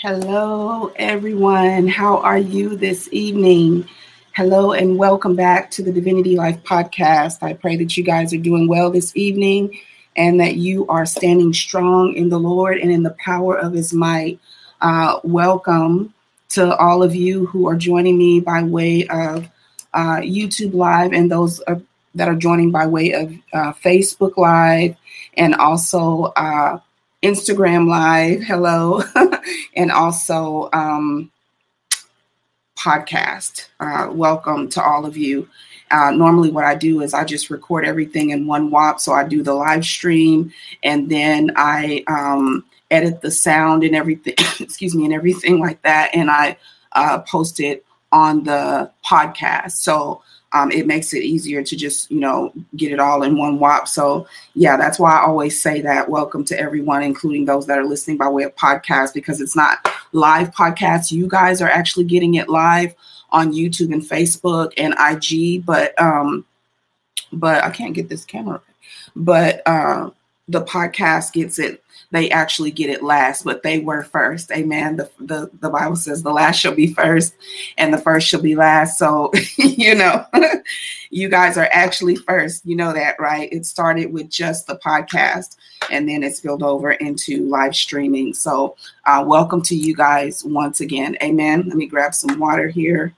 Hello, everyone. How are you this evening? Hello, and welcome back to the Divinity Life podcast. I pray that you guys are doing well this evening and that you are standing strong in the Lord and in the power of His might. Uh, welcome to all of you who are joining me by way of uh, YouTube Live and those that are joining by way of uh, Facebook Live and also uh, Instagram Live, hello, and also um, podcast. Uh, welcome to all of you. Uh, normally, what I do is I just record everything in one WAP. So I do the live stream and then I um, edit the sound and everything, excuse me, and everything like that. And I uh, post it on the podcast. So um, it makes it easier to just you know get it all in one whop so yeah that's why i always say that welcome to everyone including those that are listening by way of podcast because it's not live podcasts. You guys are actually getting it live on youtube and facebook and ig but um but i can't get this camera but uh the podcast gets it they actually get it last, but they were first. Amen. The, the, the Bible says the last shall be first and the first shall be last. So, you know, you guys are actually first. You know that, right? It started with just the podcast and then it spilled over into live streaming. So, uh, welcome to you guys once again. Amen. Let me grab some water here.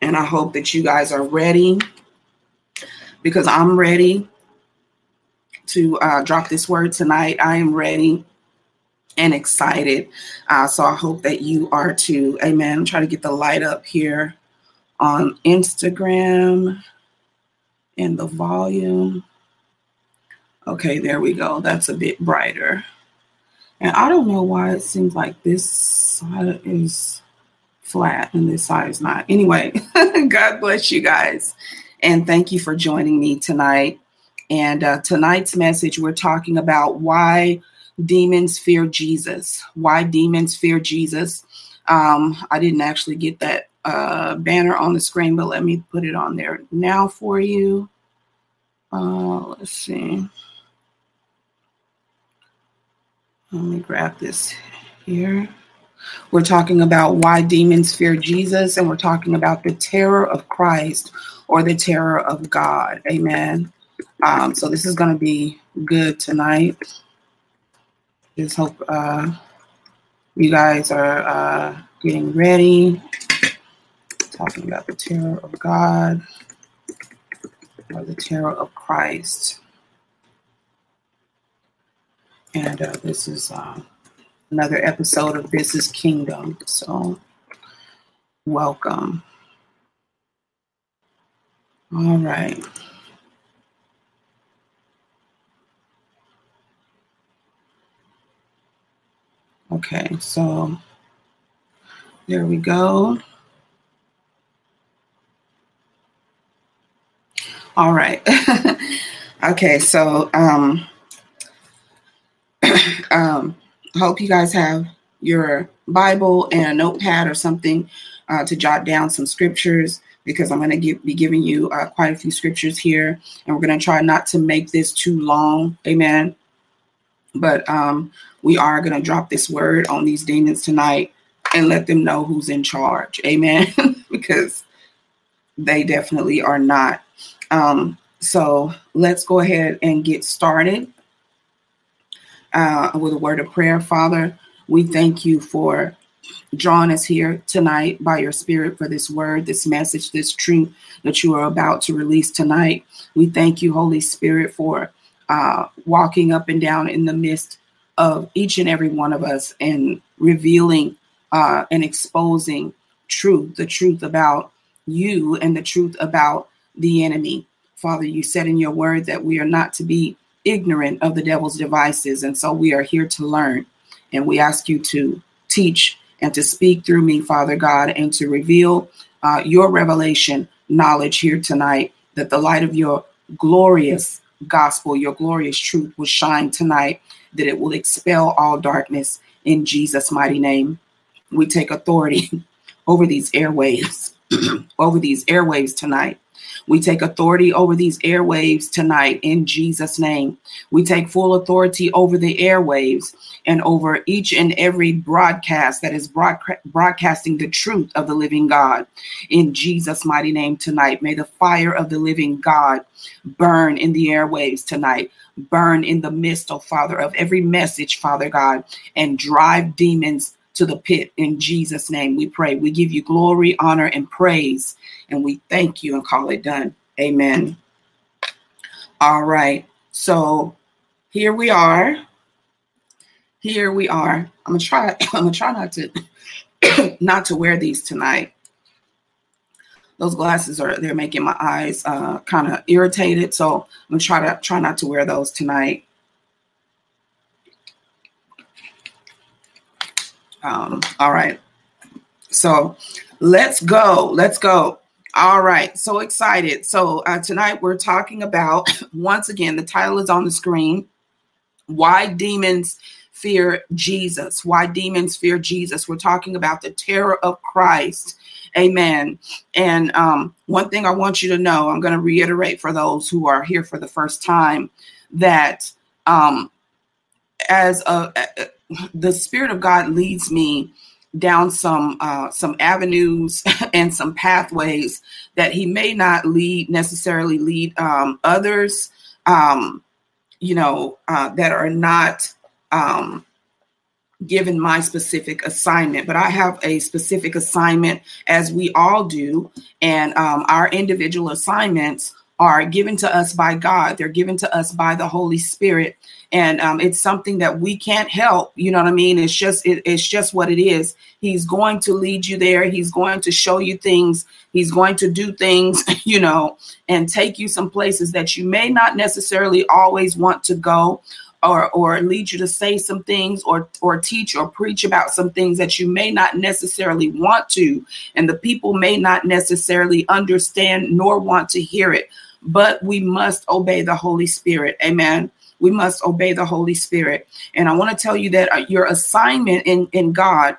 And I hope that you guys are ready because I'm ready to uh, drop this word tonight. I am ready and excited. Uh, so I hope that you are too. Amen. I'm trying to get the light up here on Instagram and the volume. Okay, there we go. That's a bit brighter. And I don't know why it seems like this side is flat and this side is not. Anyway, God bless you guys and thank you for joining me tonight. And uh, tonight's message, we're talking about why demons fear Jesus. Why demons fear Jesus. Um, I didn't actually get that uh, banner on the screen, but let me put it on there now for you. Uh, let's see. Let me grab this here. We're talking about why demons fear Jesus, and we're talking about the terror of Christ or the terror of God. Amen. Um, so this is going to be good tonight. Just hope uh, you guys are uh, getting ready. Talking about the terror of God or the terror of Christ. And uh, this is uh, another episode of This is Kingdom. So, welcome. All right. Okay, so there we go. All right. okay, so um, um, hope you guys have your Bible and a notepad or something uh, to jot down some scriptures because I'm going to be giving you uh, quite a few scriptures here, and we're going to try not to make this too long. Amen. But um, we are going to drop this word on these demons tonight and let them know who's in charge. Amen. because they definitely are not. Um, so let's go ahead and get started uh, with a word of prayer. Father, we thank you for drawing us here tonight by your spirit for this word, this message, this truth that you are about to release tonight. We thank you, Holy Spirit, for uh, walking up and down in the midst of each and every one of us and revealing uh, and exposing truth, the truth about you and the truth about the enemy. Father, you said in your word that we are not to be ignorant of the devil's devices. And so we are here to learn. And we ask you to teach and to speak through me, Father God, and to reveal uh, your revelation knowledge here tonight, that the light of your glorious gospel, your glorious truth will shine tonight, that it will expel all darkness in Jesus' mighty name. We take authority over these airwaves, over these airwaves tonight. We take authority over these airwaves tonight in Jesus' name. We take full authority over the airwaves and over each and every broadcast that is broadcasting the truth of the living God in Jesus' mighty name tonight. May the fire of the living God burn in the airwaves tonight. Burn in the midst, oh Father, of every message, Father God, and drive demons to the pit. In Jesus' name, we pray. We give you glory, honor, and praise, and we thank you and call it done. Amen. All right. So here we are. Here we are. I'm gonna try. I'm gonna try not to not to wear these tonight. Those glasses are they're making my eyes uh, kind of irritated. So I'm gonna try to try not to wear those tonight. Um, all right. So let's go. Let's go. All right. So excited. So uh, tonight we're talking about, once again, the title is on the screen Why Demons Fear Jesus. Why Demons Fear Jesus. We're talking about the terror of Christ. Amen. And um, one thing I want you to know, I'm going to reiterate for those who are here for the first time that um, as a, a the Spirit of God leads me down some uh, some avenues and some pathways that He may not lead necessarily lead um, others, um, you know, uh, that are not um, given my specific assignment. But I have a specific assignment, as we all do, and um, our individual assignments are given to us by God. They're given to us by the Holy Spirit. And um, it's something that we can't help. You know what i mean? It's just it, it's just what it is. He's going to lead you there. He's going to show you things. He's going to do things you know and take you some places that you may not necessarily always want to go or or lead you to say some things or or teach or preach about some things that you may not necessarily want to and the people may not necessarily understand nor want to hear it. But we must obey the holy spirit. Amen. We must obey the Holy Spirit. And I want to tell you that uh, your assignment in, in God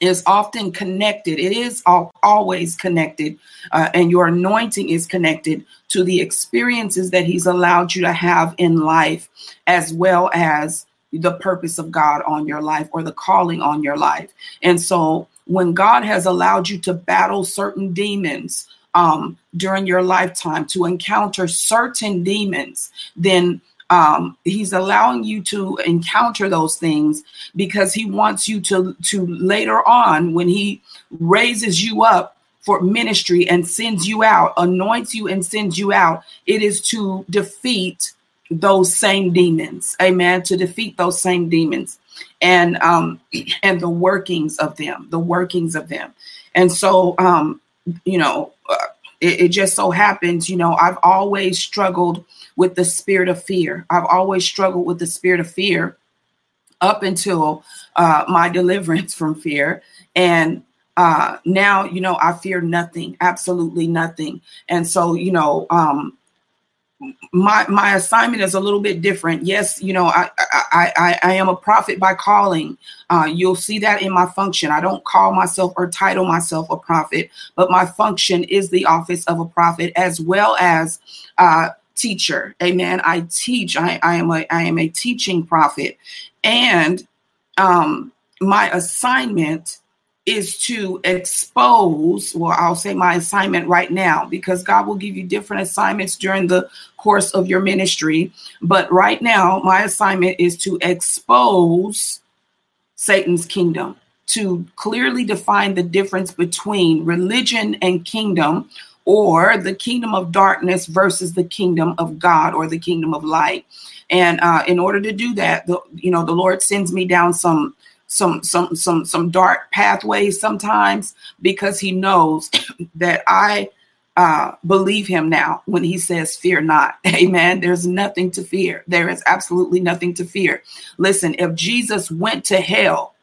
is often connected. It is all, always connected, uh, and your anointing is connected to the experiences that He's allowed you to have in life, as well as the purpose of God on your life or the calling on your life. And so, when God has allowed you to battle certain demons um, during your lifetime, to encounter certain demons, then um, he's allowing you to encounter those things because he wants you to to later on when he raises you up for ministry and sends you out anoints you and sends you out it is to defeat those same demons. Amen. To defeat those same demons and um and the workings of them the workings of them. And so um you know uh, it, it just so happens you know i've always struggled with the spirit of fear. I've always struggled with the spirit of fear up until uh, my deliverance from fear. And uh, now, you know, I fear nothing, absolutely nothing. And so, you know, um, my my assignment is a little bit different. Yes, you know, I I I, I am a prophet by calling. Uh, you'll see that in my function. I don't call myself or title myself a prophet, but my function is the office of a prophet as well as uh, teacher. Amen. I teach. I, I am a I am a teaching prophet. And um, my assignment is to expose, well, I'll say my assignment right now, because God will give you different assignments during the course of your ministry. But right now, my assignment is to expose Satan's kingdom, to clearly define the difference between religion and kingdom, or the kingdom of darkness versus the kingdom of God or the kingdom of light. And uh, in order to do that, the, you know, the Lord sends me down some some some some some dark pathways sometimes because He knows that I uh, believe Him now when He says, "Fear not." Amen. There's nothing to fear. There is absolutely nothing to fear. Listen, if Jesus went to hell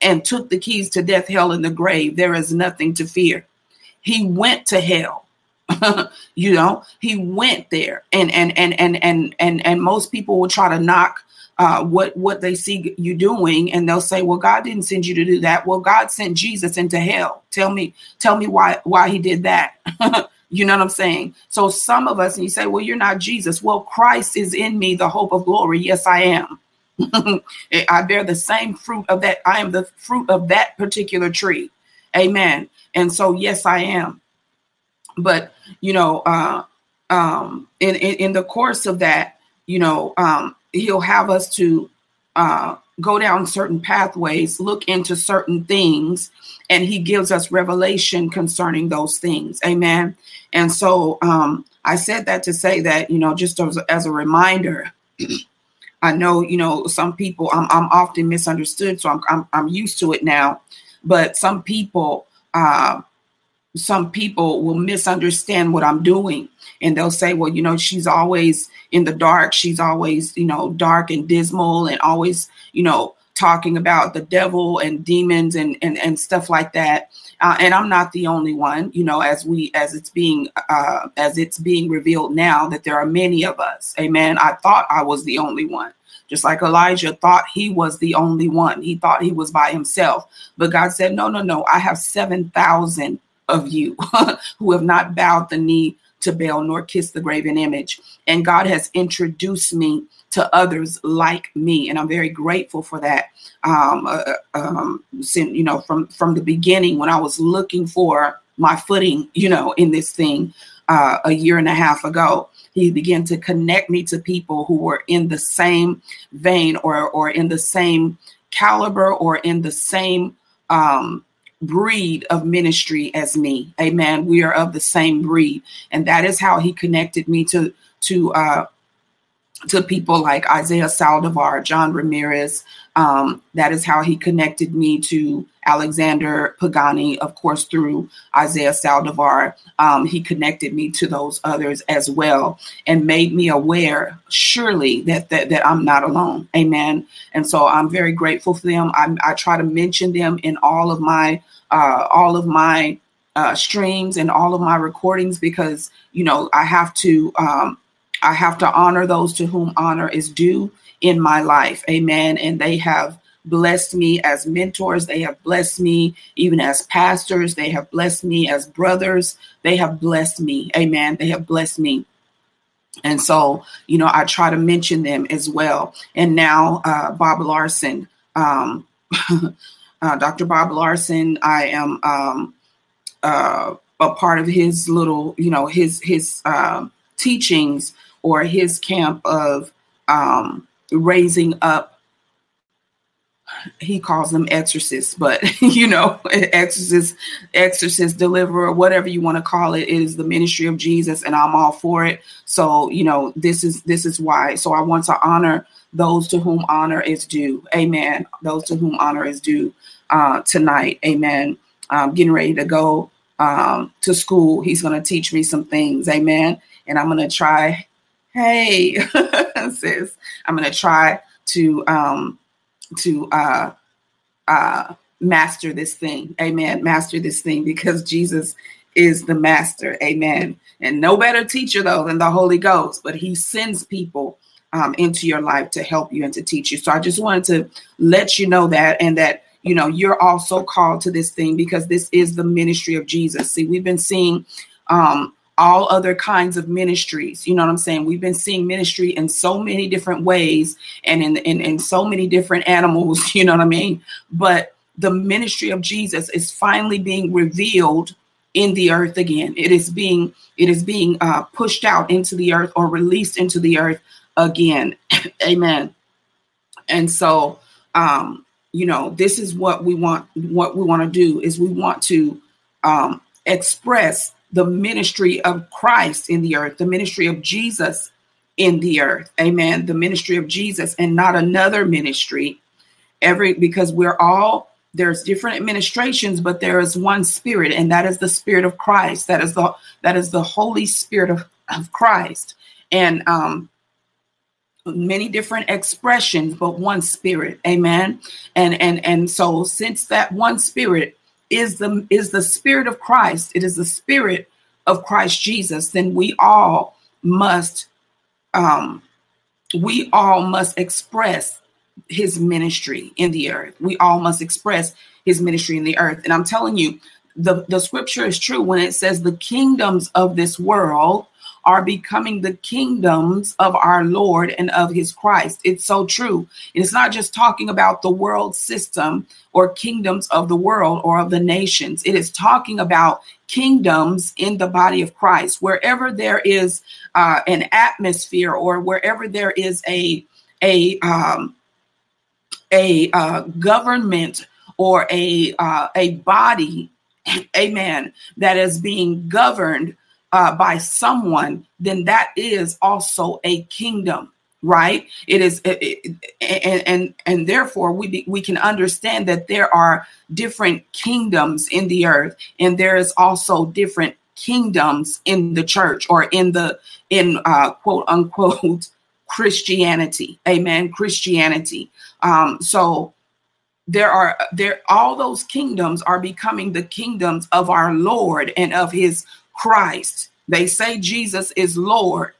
and took the keys to death, hell, and the grave, there is nothing to fear. He went to hell you know he went there and and and and and and and most people will try to knock uh, what what they see you doing and they'll say well god didn't send you to do that. Well god sent jesus into hell. Tell me tell me why why he did that. You know what i'm saying? So some of us and you say well you're not jesus. Well christ is in me the hope of glory. Yes i am. I bear the same fruit of that i am the fruit of that particular tree. Amen. And so yes i am. But you know, uh, um, in, in, in the course of that, you know, um, he'll have us to uh, go down certain pathways, look into certain things, and he gives us revelation concerning those things. Amen. And so um, I said that to say that, you know, just as, as a reminder, I know, you know, some people, I'm, I'm often misunderstood, so I'm, I'm, I'm used to it now. But some people, uh, some people will misunderstand what I'm doing and they'll say, well, you know, she's always in the dark. She's always, you know, dark and dismal and always, you know, talking about the devil and demons and and, and stuff like that. Uh, and I'm not the only one, you know, as we as it's being uh, as it's being revealed now that there are many of us. Amen. I thought I was the only one. Just like Elijah thought he was the only one. He thought he was by himself. But God said, No, no, no. I have 7,000 of you who have not bowed the knee to Baal nor kissed the graven image. And God has introduced me to others like me, and I'm very grateful for that. Um, uh, uh um, you know, from from the beginning when I was looking for my footing, you know, in this thing uh, a year and a half ago, He began to connect me to people who were in the same vein or or in the same caliber or in the same um, breed of ministry as me. Amen. We are of the same breed. And that is how he connected me to to uh to people like Isaiah Saldivar, John Ramirez. Um, that is how he connected me to Alexander Pagani, of course, through Isaiah Saldivar. Um, he connected me to those others as well and made me aware, surely, that, that, that I'm not alone. Amen. And so I'm very grateful for them. I, I try to mention them in all of my uh, all of my uh, streams and all of my recordings because you know I have to um, I have to honor those to whom honor is due in my life. Amen. And they have blessed me as mentors. They have blessed me even as pastors. They have blessed me as brothers. They have blessed me. Amen. They have blessed me. And so, you know, I try to mention them as well. And now, uh, Bob Larson, um, uh, Dr. Bob Larson, I am um, uh, a part of his little, you know, his his um, teachings or his camp of um, raising up he calls them exorcists, but you know, exorcist, exorcist, deliverer, whatever you want to call it, it is the ministry of Jesus, and I'm all for it. So, you know, this is this is why. So I want to honor those to whom honor is due. Amen. Those to whom honor is due uh, tonight. Amen. I'm getting ready to go um, to school. He's going to teach me some things. Amen. And I'm going to try. Hey, sis, I'm to try to um, to uh, uh, master this thing. Amen. Master this thing because Jesus is the master. Amen. And no better teacher, though, than the Holy Ghost, but he sends people um, into your life to help you and to teach you. So I just wanted to let you know that and that you know you're also called to this thing because this is the ministry of Jesus. See, we've been seeing um, all other kinds of ministries. You know what I'm saying? We've been seeing ministry in so many different ways and in, in, in so many different animals, you know what I mean? But the ministry of Jesus is finally being revealed in the earth again. It is being it is being uh, pushed out into the earth or released into the earth again. Amen. And so um, you know, this is what we want what we want to do is we want to um, express the ministry of Christ in the earth, the ministry of Jesus in the earth. Amen. The ministry of Jesus and not another ministry. Every because we're all there's different administrations, but there is one spirit, and that is the spirit of Christ. That is the that is the Holy Spirit of, of Christ. And um many different expressions, but one spirit. Amen. And and and so since that one spirit is the is the spirit of Christ, it is the spirit of Christ Jesus, then we all must um we all must express his ministry in the earth. We all must express his ministry in the earth. And I'm telling you, the, the scripture is true when it says the kingdoms of this world are becoming the kingdoms of our Lord and of his Christ. It's so true. It's not just talking about the world system or kingdoms of the world or of the nations. It is talking about kingdoms in the body of Christ. Wherever there is uh, an atmosphere or wherever there is a a um, a uh, government or a uh, a body, amen, that is being governed uh, by someone, then that is also a kingdom right? It is it, it, and and and therefore we be, we can understand that there are different kingdoms in the earth and there is also different kingdoms in the church or in the in uh quote unquote christianity. Amen. Christianity. Um so there are there all those kingdoms are becoming the kingdoms of our lord and of his Christ. They say Jesus is Lord,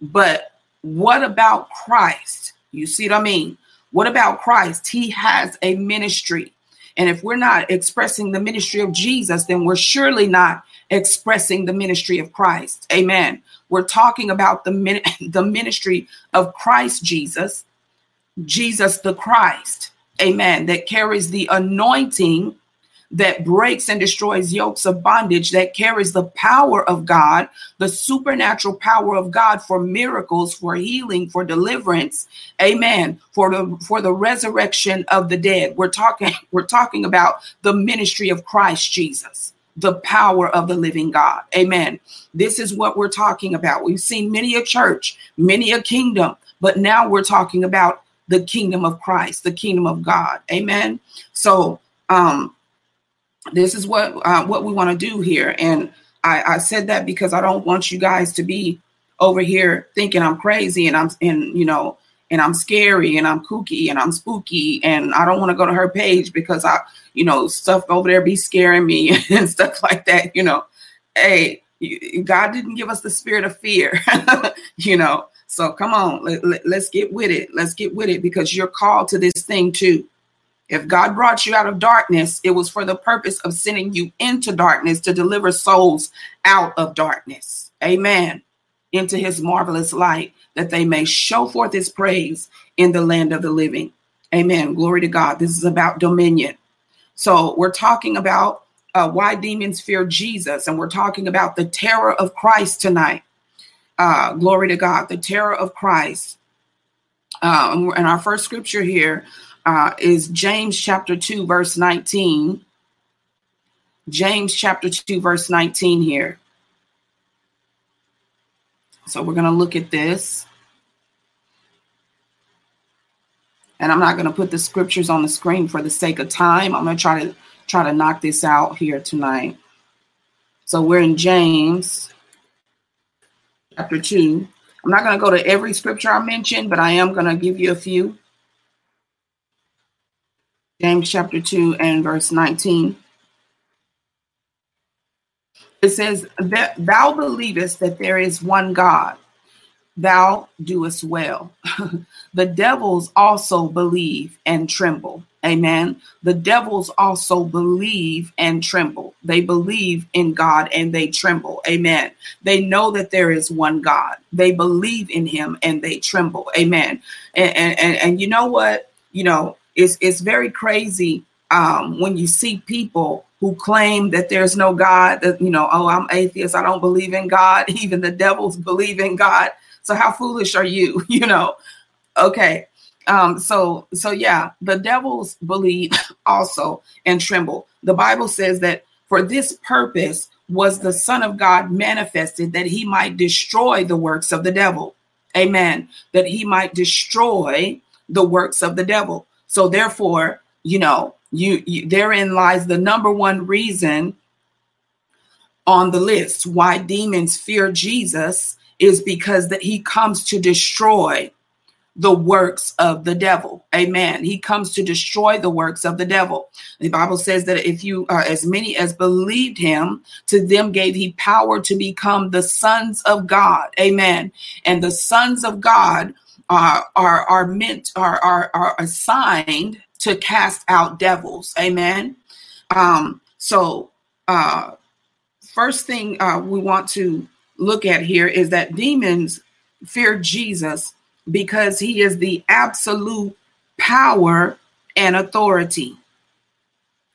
but what about Christ? You see what I mean? What about Christ? He has a ministry. And if we're not expressing the ministry of Jesus, then we're surely not expressing the ministry of Christ. Amen. We're talking about the, min- the ministry of Christ Jesus, Jesus the Christ. Amen. That carries the anointing that breaks and destroys yokes of bondage, that carries the power of God, the supernatural power of God for miracles, for healing, for deliverance. Amen. For the for the resurrection of the dead. We're talking we're talking about the ministry of Christ Jesus the power of the living God. Amen. This is what we're talking about. We've seen many a church, many a kingdom, but now we're talking about the kingdom of Christ, the kingdom of God. Amen. So, um, this is what uh, what we want to do here. And I, I said that because i don't want you guys to be over here thinking i'm crazy and i'm and you know and i'm scary and i'm kooky and i'm spooky and i don't want to go to her page because i you know stuff over there be scaring me and stuff like that you know. Hey god didn't give us the spirit of fear you know. So come on let, let, let's get with it. Let's get with it because you're called to this thing too if God brought you out of darkness, it was for the purpose of sending you into darkness to deliver souls out of darkness. Amen. Into his marvelous light, that they may show forth his praise in the land of the living. Amen. Glory to God. This is about dominion. So we're talking about uh, why demons fear Jesus, and we're talking about the terror of Christ tonight. Uh, glory to God, the terror of Christ. Uh, and our first scripture here uh, is James chapter 2, verse 19. James chapter 2, verse 19 here. So we're going to look at this. And I'm not going to put the scriptures on the screen for the sake of time. I'm going to try to try to knock this out here tonight. So we're in James chapter 2. I'm not going to go to every scripture I mentioned, but I am going to give you a few. James chapter 2 and verse 19. It says, that Thou believest that there is one God, thou doest well. the devils also believe and tremble. Amen. The devils also believe and tremble. They believe in God and they tremble. Amen. They know that there is one God. They believe in him and they tremble. Amen. And and, and, and you know what? You know, it's it's very crazy um, when you see people who claim that there's no God, that, you know, oh, I'm atheist, I don't believe in God. Even the devils believe in God. So how foolish are you? You know, okay. Um, so so yeah, the devils believe also and tremble. The Bible says that for this purpose was the Son of God manifested that he might destroy the works of the devil. Amen. That he might destroy the works of the devil. So therefore, you know, you, you therein lies the number one reason on the list why demons fear Jesus is because that he comes to destroy the works of the devil. Amen. He comes to destroy the works of the devil. The Bible says that if you, uh, as many as believed him, to them gave he power to become the sons of God. Amen. And the sons of God are are are meant are are, are assigned to cast out devils. Amen. Um, so, uh, first thing uh, we want to look at here is that demons fear Jesus because he is the absolute power and authority.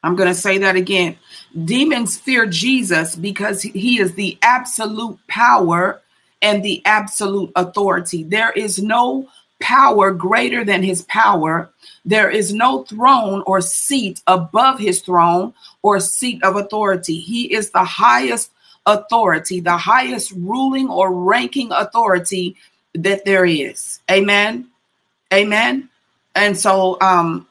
I'm going to say that again. Demons fear Jesus because he is the absolute power and the absolute authority. There is no power greater than his power. There is no throne or seat above his throne or seat of authority. He is the highest authority, the highest ruling or ranking authority that there is. Amen. Amen. And so um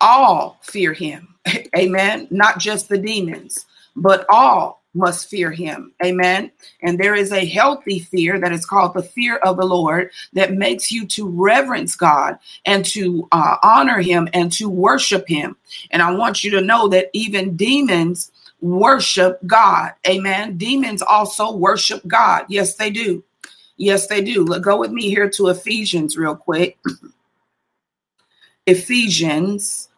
all fear him. Amen. Not just the demons, but all must fear him. Amen. And there is a healthy fear that is called the fear of the Lord that makes you to reverence God and to uh, honor him and to worship him. And I want you to know that even demons worship God. Amen. Demons also worship God. Yes, they do. Yes, they do. Look, go with me here to Ephesians real quick. Ephesians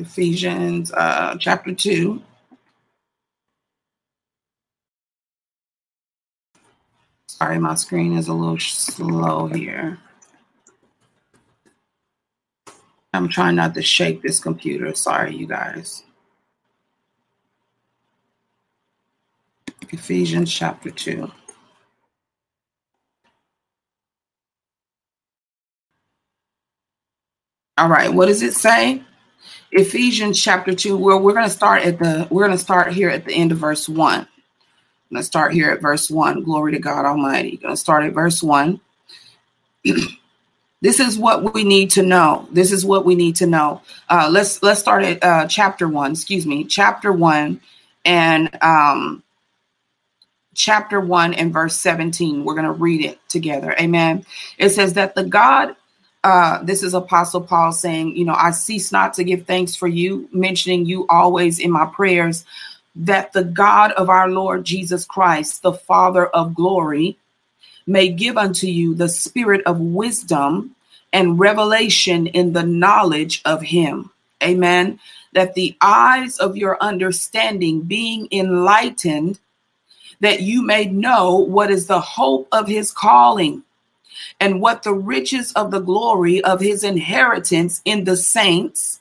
Ephesians uh, chapter 2. Sorry, my screen is a little slow here. I'm trying not to shake this computer. Sorry, you guys. Ephesians chapter 2. All right, what does it say? Ephesians chapter 2, well, we're going to start at the we're going to start here at the end of verse 1. I'm going to start here at verse 1. Glory to God Almighty. Going to start at verse 1. this is what we need to know. This is what we need to know. Uh, let's let's start at uh, chapter 1, excuse me, chapter 1 and um chapter 1 and verse 17. We're going to read it together. Amen. It says that the God uh, this is Apostle Paul saying, you know, I cease not to give thanks for you, mentioning you always in my prayers, that the God of our Lord Jesus Christ, the Father of glory, may give unto you the spirit of wisdom and revelation in the knowledge of him. Amen. That the eyes of your understanding being enlightened, that you may know what is the hope of his calling and what the riches of the glory of his inheritance in the saints,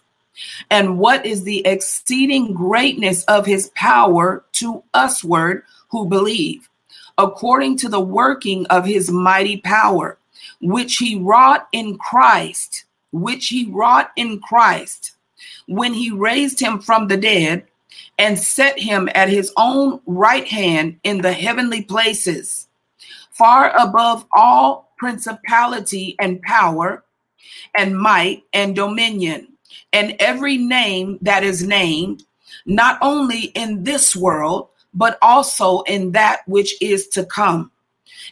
and what is the exceeding greatness of his power to usward who believe, according to the working of his mighty power, which he wrought in Christ, which he wrought in Christ when he raised him from the dead and set him at his own right hand in the heavenly places, far above all principality and power and might and dominion, and every name that is named, not only in this world, but also in that which is to come,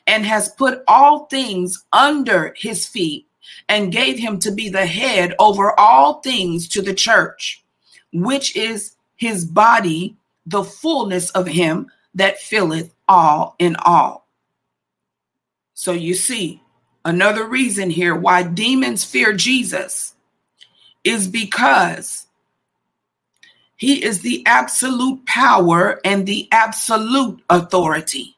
and has put all things under his feet, and gave him to be the head over all things to the church, which is his body, the fullness of him that filleth all in all. So you see, another reason here why demons fear Jesus is because he is the absolute power and the absolute authority.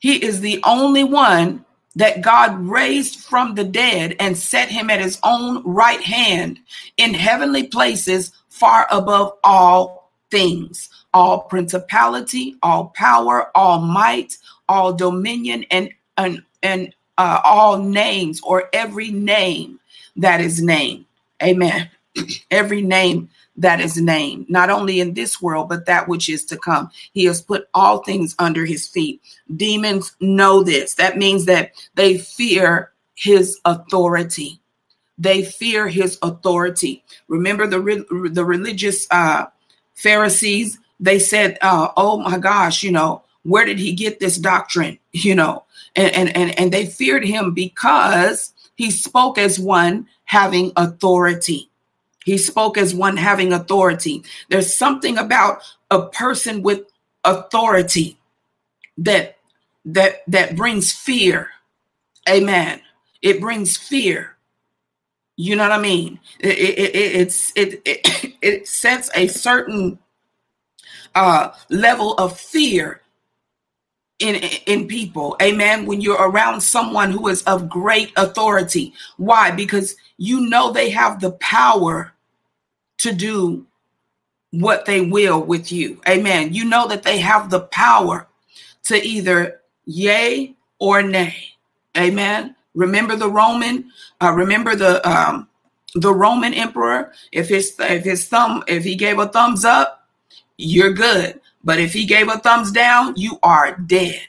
He is the only one that God raised from the dead and set him at his own right hand in heavenly places far above all things, all principality, all power, all might, all dominion, and and, and uh, all names or every name that is named. Amen. every name that is named, not only in this world, but that which is to come. He has put all things under his feet. Demons know this. That means that they fear his authority. They fear his authority. Remember the re- the religious uh, Pharisees? They said, uh, "Oh my gosh, you know, where did he get this doctrine?" You know, and and and, and they feared him because he spoke as one having authority. He spoke as one having authority. There's something about a person with authority that that that brings fear. Amen. It brings fear. You know what I mean? It, it, it, it's it, it it sets a certain uh, level of fear in in people. Amen. When you're around someone who is of great authority, why? Because you know they have the power to do what they will with you. Amen. You know that they have the power to either yay or nay. Amen. Remember the Roman, uh, remember the um, the Roman emperor. If his if his thumb if he gave a thumbs up, you're good. But if he gave a thumbs down, you are dead.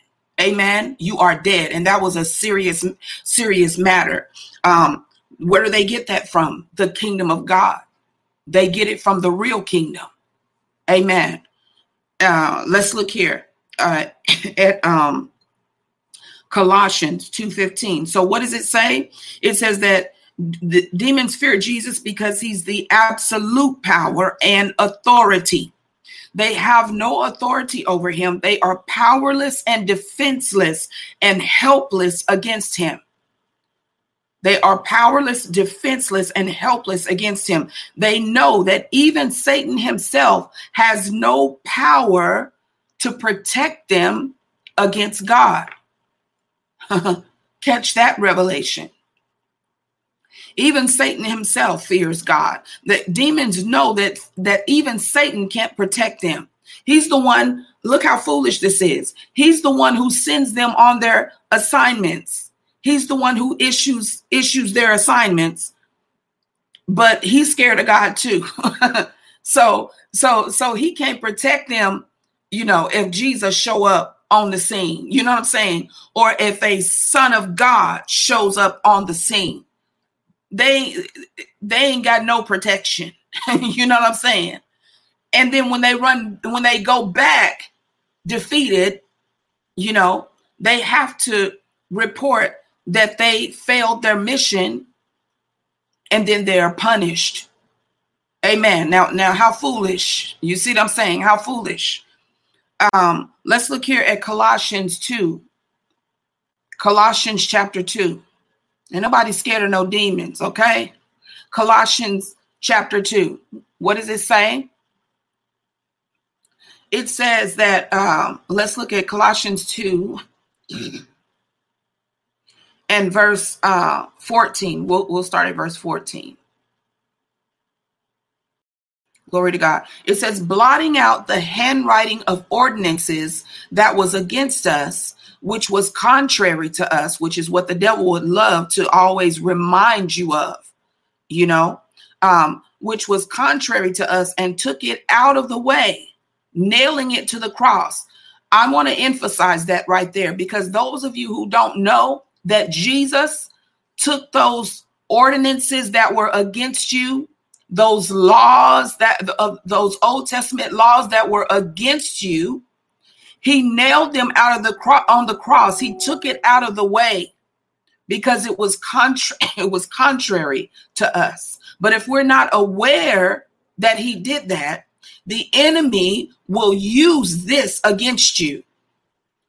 Amen. You are dead, and that was a serious serious matter. Um, where do they get that from? The kingdom of God. They get it from the real kingdom. Amen. Uh, let's look here uh, at um, Colossians 2:15. So what does it say? It says that the demons fear Jesus because he's the absolute power and authority. They have no authority over him. They are powerless and defenseless and helpless against him. They are powerless, defenseless, and helpless against him. They know that even Satan himself has no power to protect them against God. Catch that revelation. Even Satan himself fears God. That demons know that that even Satan can't protect them. He's the one, look how foolish this is. He's the one who sends them on their assignments. He's the one who issues issues their assignments. But he's scared of God too. so so so he can't protect them, you know, if Jesus show up on the scene. You know what I'm saying? Or if a son of God shows up on the scene, they they ain't got no protection. you know what I'm saying? And then when they run, when they go back defeated, you know, they have to report that they failed their mission and then they are punished. Amen. Now, now, how foolish. You see what I'm saying? How foolish. Um, let's look here at Colossians 2. Colossians chapter 2. And nobody's scared of no demons, okay? Colossians chapter 2. What does it say? It says that, um, let's look at Colossians 2 and verse uh, 14. We'll, we'll start at verse 14. Glory to God. It says, blotting out the handwriting of ordinances that was against us, which was contrary to us, which is what the devil would love to always remind you of, you know, um, which was contrary to us, and took it out of the way, nailing it to the cross. I want to emphasize that right there because those of you who don't know that Jesus took those ordinances that were against you those laws that uh, those Old Testament laws that were against you, he nailed them out of the cross on the cross. He took it out of the way because it was contra- it was contrary to us. But if we're not aware that he did that, the enemy will use this against you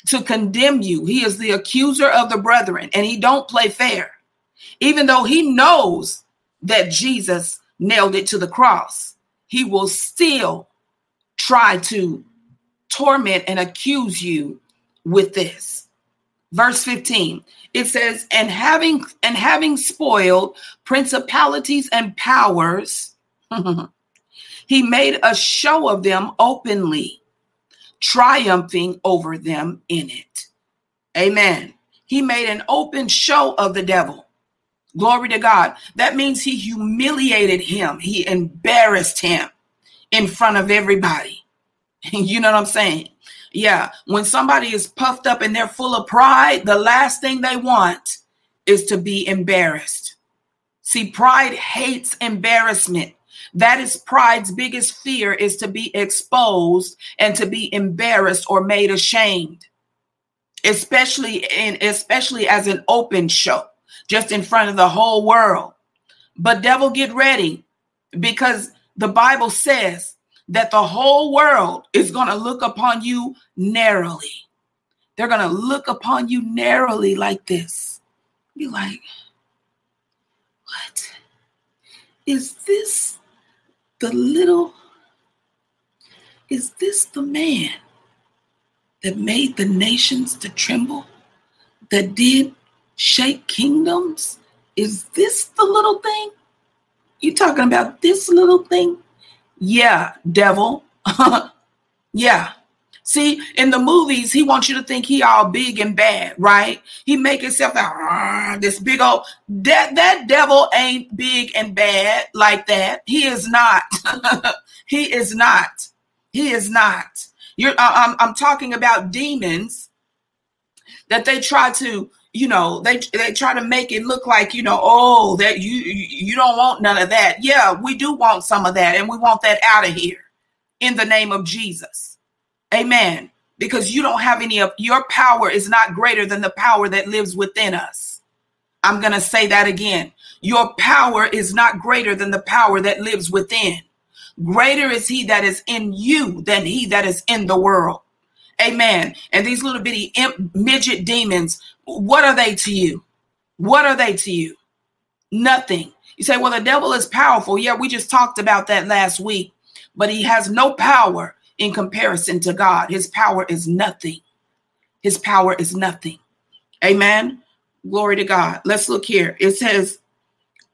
to condemn you. He is the accuser of the brethren and he don't play fair. Even though he knows that Jesus nailed it to the cross, he will still try to torment and accuse you with this. Verse 15. It says, "And having and having spoiled principalities and powers, he made a show of them openly, triumphing over them in it." Amen. He made an open show of the devil. Glory to God. That means he humiliated him, he embarrassed him in front of everybody. you know what I'm saying? Yeah. When somebody is puffed up and they're full of pride, the last thing they want is to be embarrassed. See, pride hates embarrassment. That is pride's biggest fear is to be exposed and to be embarrassed or made ashamed. Especially in especially as an open show just in front of the whole world. But, devil, get ready because the Bible says that the whole world is going to look upon you narrowly. They're going to look upon you narrowly like this. Be like, what? Is this the little, is this the man that made the nations to tremble, that did shake kingdoms? Is this the little thing? You talking about this little thing? Yeah, devil. yeah. See, in the movies, he wants you to think he all big and bad, right? He make himself out this big old that that devil ain't big and bad like that. He is not. he is not. He is not. You're I'm I'm talking about demons that they try to you know they they try to make it look like you know oh that you you don't want none of that. Yeah we do want some of that and we want that out of here in the name of jesus. Amen. Because you don't have any of your power is not greater than the power that lives within us. I'm going to say that again. Your power is not greater than the power that lives within. Greater is he that is in you than he that is in the world. Amen. And these little bitty imp, midget demons, what are they to you? What are they to you? Nothing. You say, well, the devil is powerful. Yeah, we just talked about that last week, but he has no power in comparison to God. His power is nothing. His power is nothing. Amen. Glory to God. Let's look here. It says,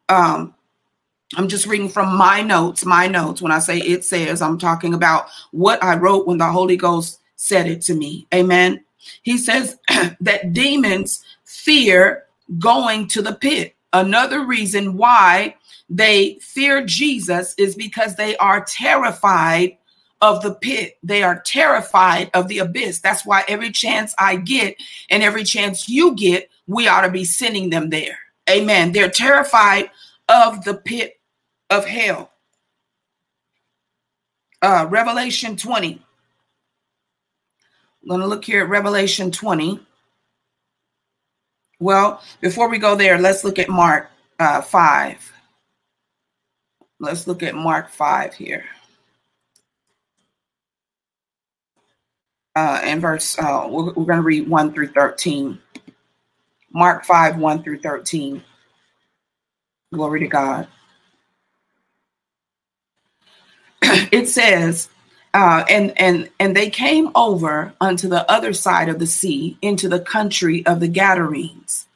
um, I'm just reading from my notes, my notes. When I say it says, I'm talking about what I wrote when the Holy Ghost said it to me. Amen. He says that demons fear going to the pit. Another reason why they fear Jesus is because they are terrified of the pit. They are terrified of the abyss. That's why every chance I get and every chance you get, we ought to be sending them there. Amen. They're terrified of the pit of hell. Uh, Revelation 20. I'm going to look here at Revelation 20. Well, before we go there, let's look at Mark uh, 5. Let's look at Mark 5 here. Uh, and verse, uh, we're, we're going to read 1 through 13. Mark 5, 1 through 13. Glory to God. it says, uh, and and and they came over unto the other side of the sea into the country of the Gadarenes.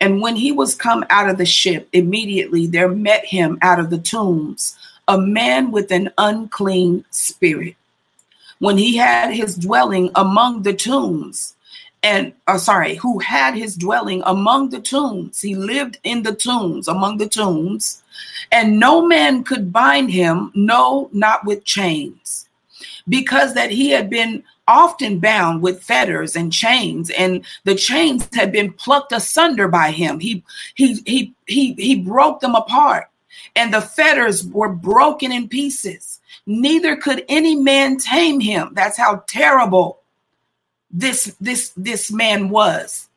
And when he was come out of the ship, immediately there met him out of the tombs a man with an unclean spirit. When he had his dwelling among the tombs, and uh, sorry, who had his dwelling among the tombs. He lived in the tombs, among the tombs, and no man could bind him, no, not with chains, because that he had been often bound with fetters and chains, and the chains had been plucked asunder by him. He he he he he broke them apart, and the fetters were broken in pieces. Neither could any man tame him. That's how terrible this this this man was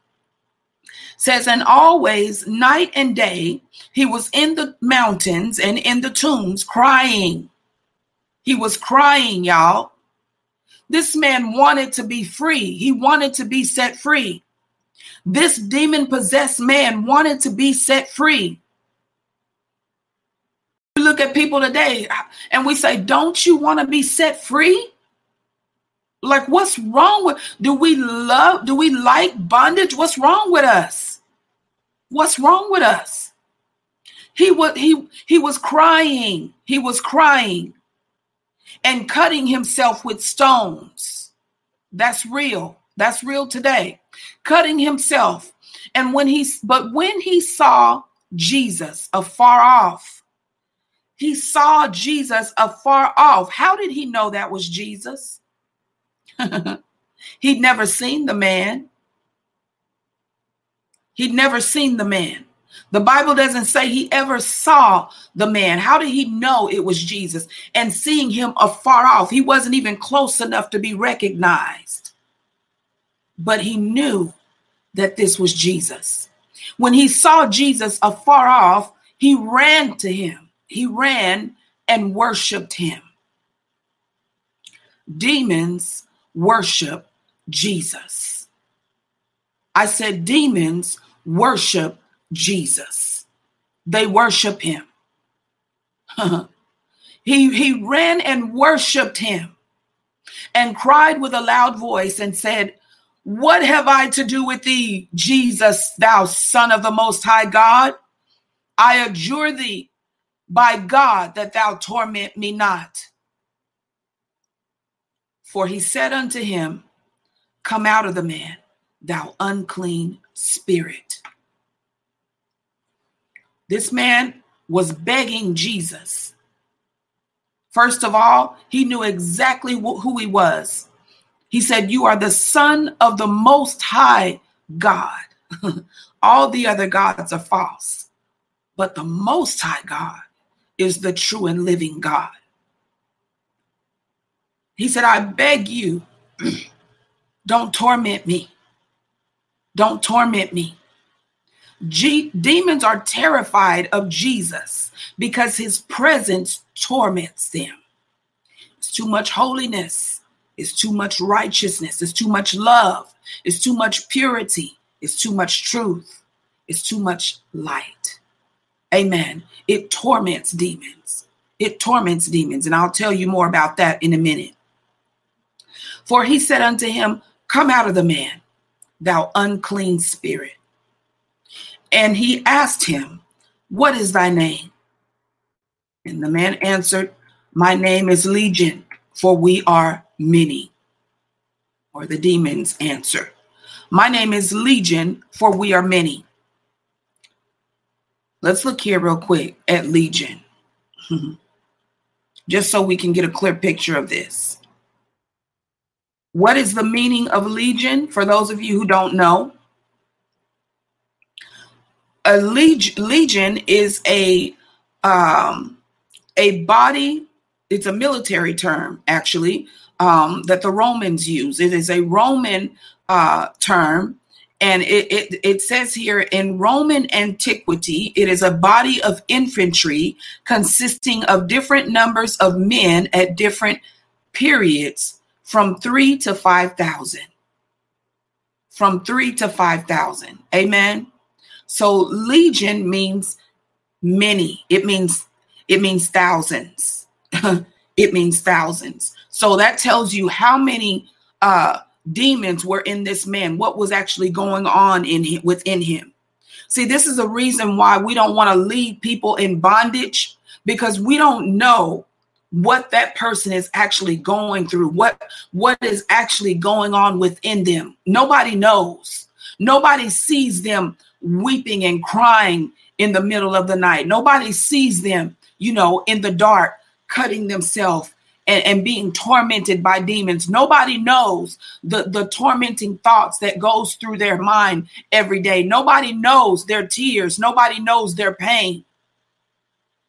says and always night and day he was in the mountains and in the tombs crying he was crying y'all. This man wanted to be free. He wanted to be set free. This demon possessed man wanted to be set free. We look at people today and we say don't you want to be set free? Like, what's wrong with do we love, do we like bondage? What's wrong with us? What's wrong with us? He was he he was crying, he was crying and cutting himself with stones. That's real. That's real today. Cutting himself. And when he but when he saw Jesus afar off, he saw Jesus afar off. How did he know that was Jesus? He'd never seen the man. He'd never seen the man. The Bible doesn't say he ever saw the man. How did he know it was Jesus? And seeing him afar off, he wasn't even close enough to be recognized. But he knew that this was Jesus. When he saw Jesus afar off, he ran to him. He ran and worshiped him. Demons worship Jesus. I said demons worship Jesus. They worship him. he, he ran and worshiped him and cried with a loud voice and said, What have I to do with thee, Jesus, thou Son of the Most High God? I adjure thee by God that thou torment me not. For he said unto him, Come out of the man, thou unclean spirit. This man was begging Jesus. First of all, he knew exactly who he was. He said, You are the son of the most high God. all the other gods are false, but the most high God is the true and living God. He said, I beg you, don't torment me. Don't torment me. G- demons are terrified of Jesus because his presence torments them. It's too much holiness, it's too much righteousness, it's too much love, it's too much purity, it's too much truth, it's too much light. Amen. It torments demons. It torments demons. And I'll tell you more about that in a minute. For he said unto him, Come out of the man, thou unclean spirit. And he asked him, What is thy name? And the man answered, My name is Legion, for we are many. Or the demons answered, My name is Legion, for we are many. Let's look here real quick at Legion, just so we can get a clear picture of this. What is the meaning of legion for those of you who don't know? A leg- legion is a um, a body. It's a military term, actually, um, that the Romans use. It is a Roman uh, term, and it, it it says here in Roman antiquity, it is a body of infantry consisting of different numbers of men at different periods from three to 5,000. From three to 5,000. Amen. So legion means many. It means it means thousands. it means thousands. So that tells you how many uh demons were in this man, what was actually going on in him within him. See, this is a reason why we don't want to leave people in bondage because we don't know what that person is actually going through what what is actually going on within them nobody knows nobody sees them weeping and crying in the middle of the night. Nobody sees them you know in the dark cutting themselves and, and, being tormented by demons. Nobody knows the the tormenting thoughts that goes through their mind every day. Nobody knows their tears. Nobody knows their pain.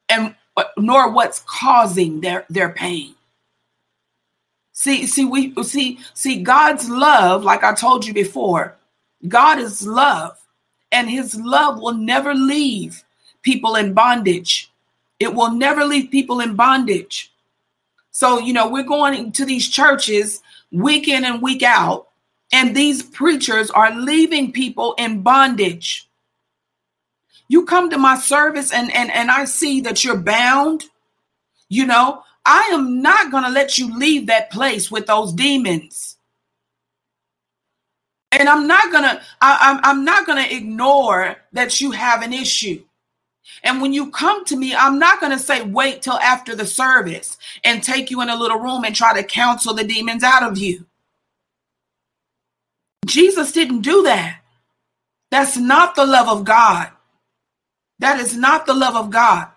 And nor what's causing their their pain. See see we see see god's love like i told you before god is love and his love will never leave people in bondage. It will never leave people in bondage. So you know we're going to these churches week in and week out and these preachers are leaving people in bondage. You come to my service and and and I see that you're bound, you know, I am not going to let you leave that place with those demons. And I'm not going to I'm I'm not to ignore that you have an issue. And when you come to me, I'm not to say wait till after the service and take you in a little room and try to counsel the demons out of you. Jesus didn't do that. That's not the love of God. That is not the love of God.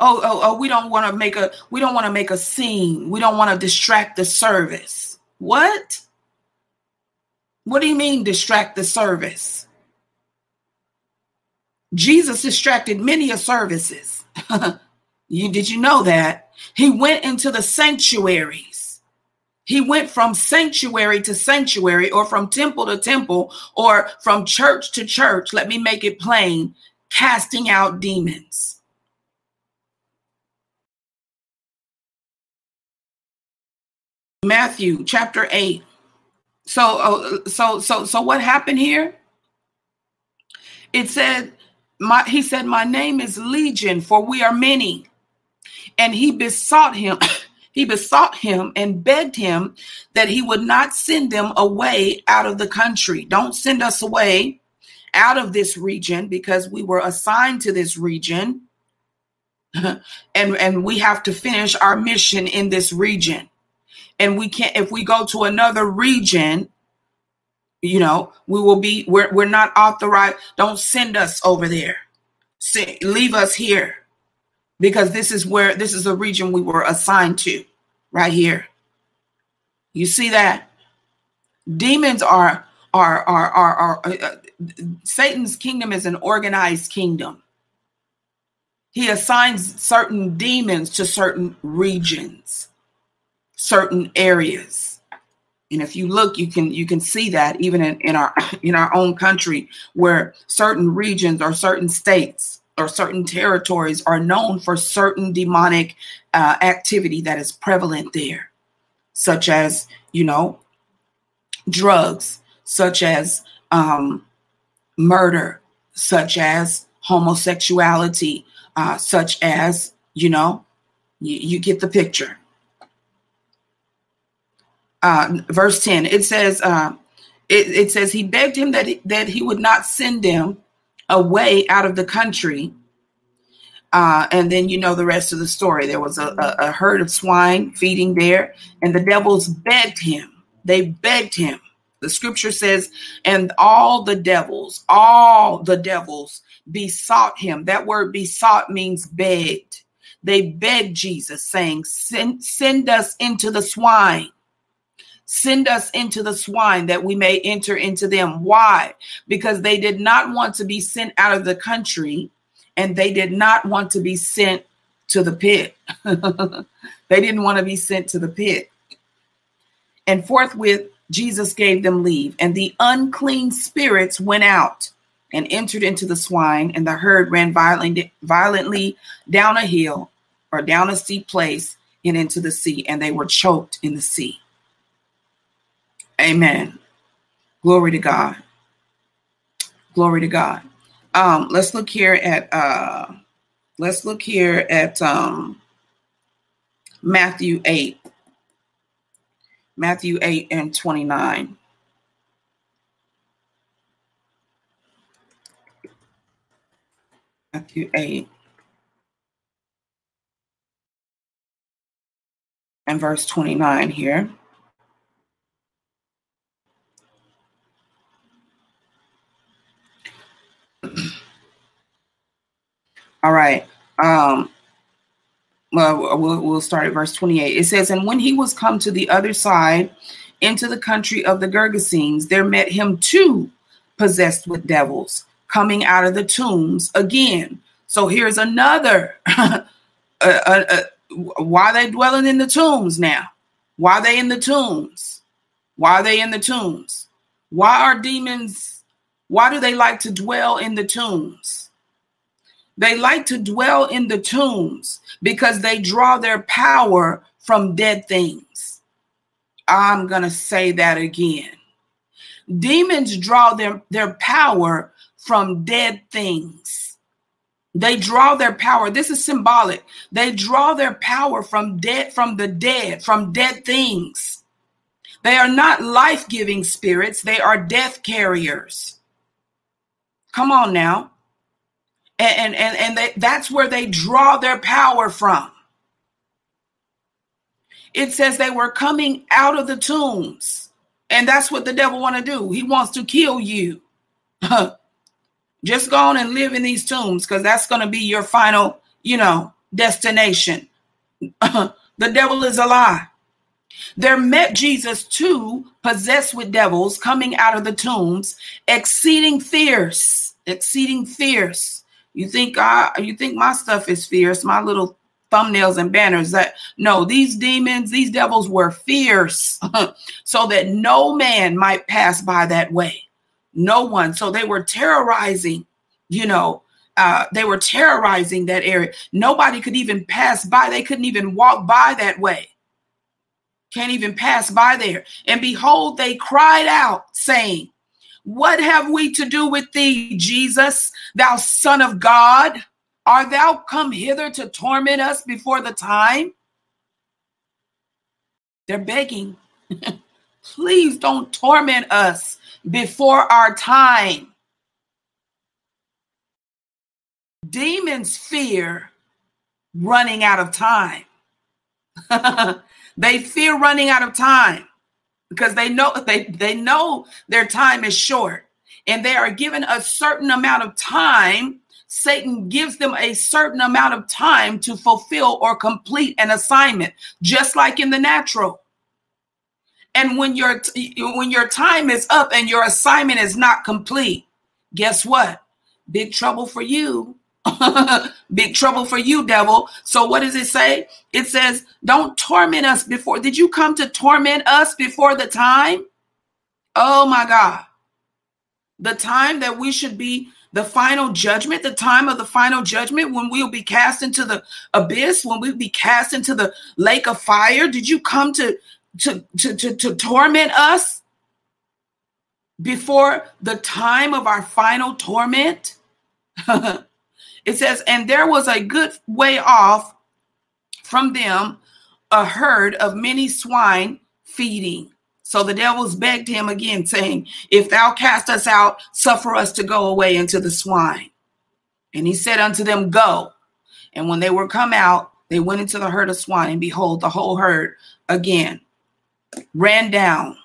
Oh, oh, oh, we don't want to make a we don't want to make a scene. We don't want to distract the service. What? What do you mean distract the service? Jesus distracted many of services. you did you know that? He went into the sanctuaries. he went from sanctuary to sanctuary, or from temple to temple, or from church to church. Let me make it plain casting out demons. Matthew chapter 8. So, uh, so, so, so what happened here? It said, my, he said, My name is Legion, for we are many. And he besought him. he besought him and begged him that he would not send them away out of the country. Don't send us away out of this region because we were assigned to this region. and and we have to finish our mission in this region. And we can't if we go to another region, you know, we will be we're we're not authorized. Don't send us over there. Leave us here because this is where this is a region we were assigned to right here. You see that? Demons are are are are, are uh, uh, Satan's kingdom is an organized kingdom. He assigns certain demons to certain regions, certain areas. And if you look, you can you can see that even in, in our in our own country, where certain regions or certain states or certain territories are known for certain demonic uh, activity that is prevalent there, such as, you know, drugs, such as um, murder, such as homosexuality, uh, such as, you know, you, you get the picture. Uh, verse 10, it says, uh, it, it says, he begged him that he, that he would not send them away out of the country. Uh, and then you know the rest of the story. There was a, a, a herd of swine feeding there, and the devils begged him. They begged him. The scripture says, and all the devils, all the devils besought him. That word besought means begged. They begged Jesus, saying, Send, send us into the swine. Send us into the swine that we may enter into them. Why? Because they did not want to be sent out of the country and they did not want to be sent to the pit. they didn't want to be sent to the pit. And forthwith, Jesus gave them leave, and the unclean spirits went out and entered into the swine, and the herd ran violently, down a hill or down a steep place and into the sea, and they were choked in the sea. Amen. Glory to God. Glory to God. Um, let's look here at uh, let's look here at um, Matthew 8. Matthew 8 and 29. Matthew 8 and verse 29 here. All right. Um, well, we'll, we'll start at verse 28. It says, And when he was come to the other side into the country of the Gergesenes, there met him two possessed with devils coming out of the tombs again. So here's another. uh, uh, uh, why are they dwelling in the tombs now? Why are they in the tombs? Why are they in the tombs? Why are demons? Why do they like to dwell in the tombs? They like to dwell in the tombs because they draw their power from dead things. I'm going to say that again. Demons draw their, their power from dead things. They draw their power. This is symbolic. They draw their power from dead, from the dead, from dead things. They are not life giving spirits, they are death carriers. Come on now and and and they, that's where they draw their power from. It says they were coming out of the tombs. And that's what the devil want to do. He wants to kill you. Just go on and live in these tombs because that's going to be your final you know destination. The devil is a lie. There met jesus two possessed with devils coming out of the tombs exceeding fierce exceeding fierce you think I you think my stuff is fierce, my little thumbnails and banners that no, these demons, these devils were fierce so that no man might pass by that way. No one. So they were terrorizing, you know, uh, they were terrorizing that area. Nobody could even pass by. They couldn't even walk by that way. Can't even pass by there. And behold, they cried out, saying, what have we to do with thee, Jesus, thou Son of God? Art thou come hither to torment us before the time? They're begging, please don't torment us before our time. Demons fear running out of time. they fear running out of time because they know they they know their time is short. And they are given a certain amount of time. Satan gives them a certain amount of time to fulfill or complete an assignment just like in the natural. And when your when your time is up and your assignment is not complete guess what? Big trouble for you Big trouble for you, devil. So, what does it say? It says, Don't torment us before. Did you come to torment us before the time? Oh my God. The time that we should be the final judgment, the time of the final judgment when we'll be cast into the abyss, when we'll be cast into the lake of fire. Did you come to to to to, to torment us before the time of our final torment? It says, and there was a good way off from them a herd of many swine feeding. So the devils begged him again, saying, If thou cast us out, suffer us to go away into the swine. And he said unto them, Go. And when they were come out, they went into the herd of swine, and behold, the whole herd again ran down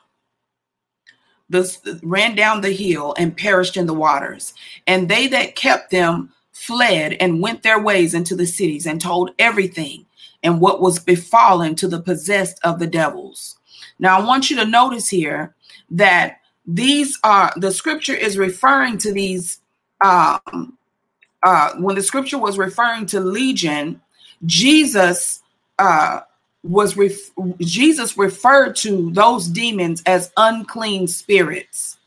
the ran down the hill and perished in the waters. And they that kept them fled and went their ways into the cities and told everything and what was befallen to the possessed of the devils. Now, I want you to notice here that these are the scripture is referring to these. Um, uh, when the scripture was referring to legion, Jesus uh, was ref- Jesus referred to those demons as unclean spirits.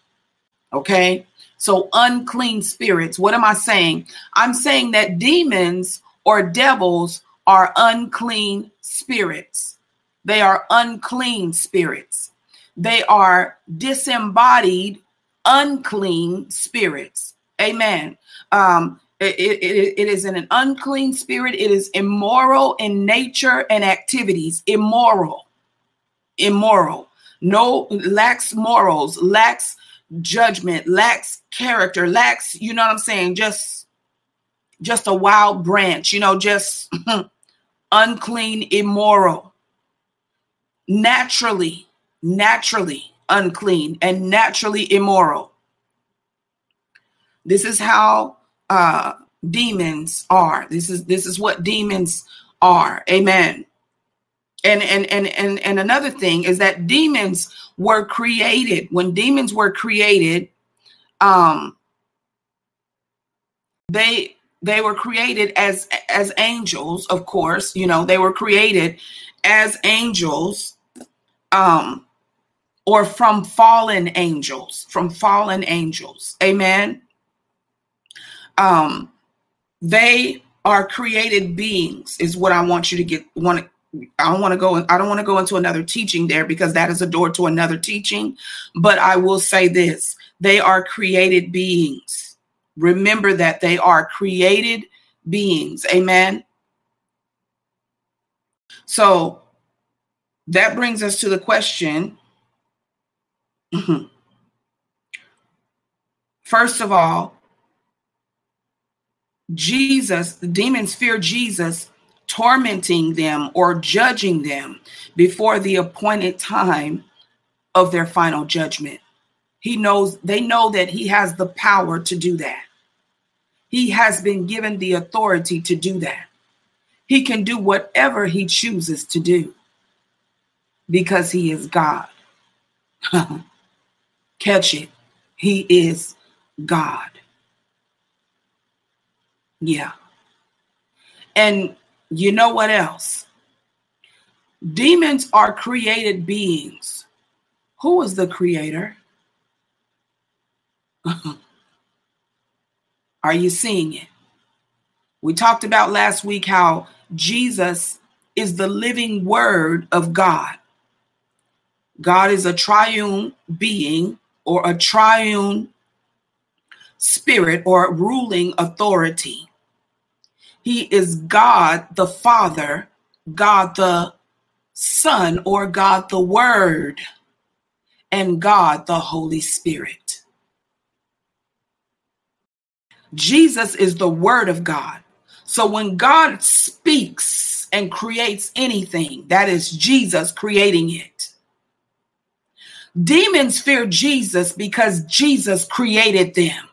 Okay, so, unclean spirits, what am I saying? I'm saying that demons or devils are unclean spirits. They are unclean spirits. They are disembodied, unclean spirits. Amen. Um, it, it, it is an unclean spirit. It is immoral in nature and activities. Immoral. Immoral. No, lacks morals, lacks judgment, lacks character, lacks, you know what I'm saying, just just a wild branch, you know, just unclean, immoral. naturally, naturally unclean and naturally immoral. This is how uh, demons are. This is this is what demons are. Amen. And and and and and another thing is that demons were created when demons were created. Um, they they were created as as angels, of course. You know they were created as angels, um, or from fallen angels, from fallen angels. Amen. Um, they are created beings, is what I want you to get. Want I don't want to go. I don't want to go into another teaching there because that is a door to another teaching. But I will say this: they are created beings. Remember that they are created beings. Amen. So that brings us to the question. First of all, Jesus, the demons fear Jesus tormenting them or judging them before the appointed time of their final judgment. He knows, they know that he has the power to do that. He has been given the authority to do that. He can do whatever he chooses to do because he is God. Catch it. He is God. Yeah. And you know what else? Demons are created beings. Who is the creator? are you seeing it? We talked about last week how Jesus is the living word of God. God is a triune being or a triune spirit or ruling authority. He is God the Father, God the Son, or God the Word, and God the Holy Spirit. Jesus is the Word of God. So when God speaks and creates anything, that is Jesus creating it. Demons fear Jesus because Jesus created them.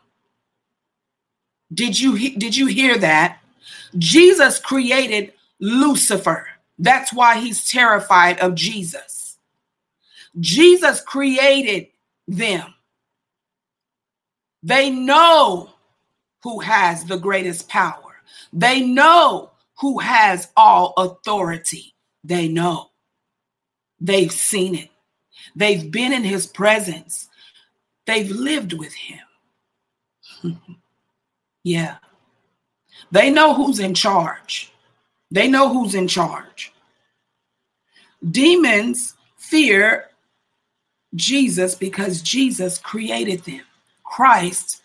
Did you did you hear that? Jesus created Lucifer. That's why he's terrified of Jesus. Jesus created them. They know who has the greatest power. They know who has all authority. They know. They've seen it. They've been in his presence. They've lived with him. yeah. They know who's in charge. They know who's in charge. Demons fear Jesus because Jesus created them. Christ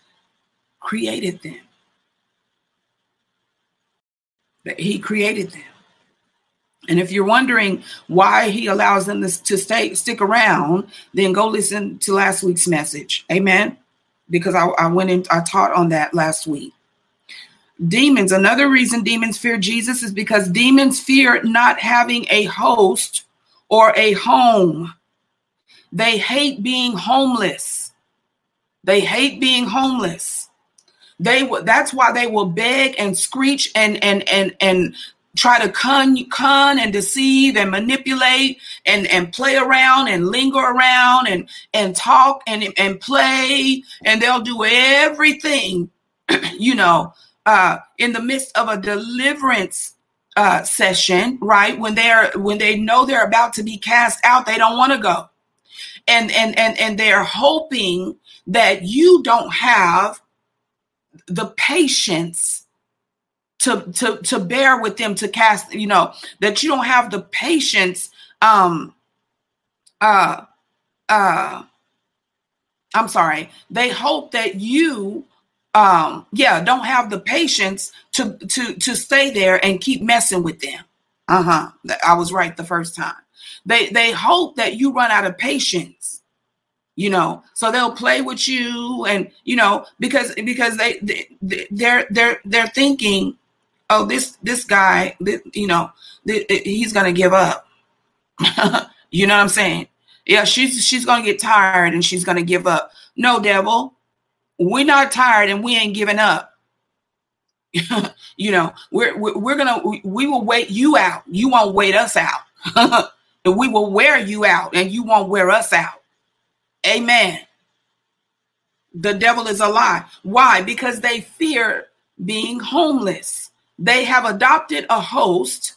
created them. He created them. And if you're wondering why he allows them to, stay stick around, then go listen to last week's message. Amen. Because I, I went in, I taught on that last week. Demons, another reason demons fear Jesus is because demons fear not having a host or a home. They hate being homeless. They hate being homeless. They that's why they will beg and screech and and and and try to con con and deceive and manipulate and and play around and linger around and and talk and and play and they'll do everything you know uh, in the midst of a deliverance uh, session, right? When they're when they know they're about to be cast out, they don't want to go, and and and and they're hoping that you don't have the patience to to to bear with them to cast you know that you don't have the patience um uh uh i'm sorry they hope that you um yeah don't have the patience to to to stay there and keep messing with them. Uh-huh. I was right the first time. They they hope that you run out of patience you know? So they'll play with you and you know because because they, they they're they're they're thinking oh this this guy you know he's gonna give up. You know what I'm saying? Yeah, she's she's gonna get tired and she's gonna give up. No, devil, we're not tired and we ain't giving up. you know, we're, we're we're gonna we will wait you out. You won't wait us out. and we will wear you out and you won't wear us out. Amen. The devil is a lie. Why? Because they fear being homeless. They have adopted a host,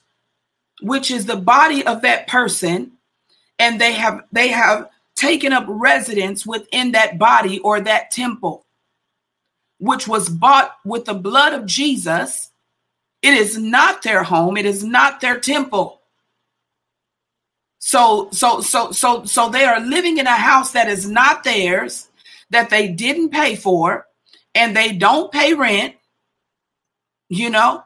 which is the body of that person, and they have they have taken up residence within that body or that temple, which was bought with the blood of Jesus. It is not their home, it is not their temple. So so so so so they are living in a house that is not theirs that they didn't pay for and they don't pay rent, you know,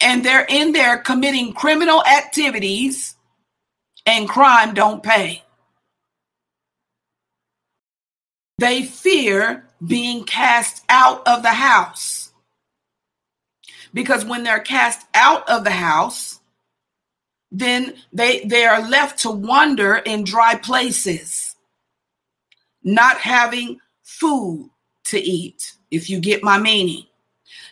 and they're in there committing criminal activities and crime don't pay. They fear being cast out of the house. Because when they're cast out of the house, then they, they are left to wander in dry places not having food to eat, if you get my meaning,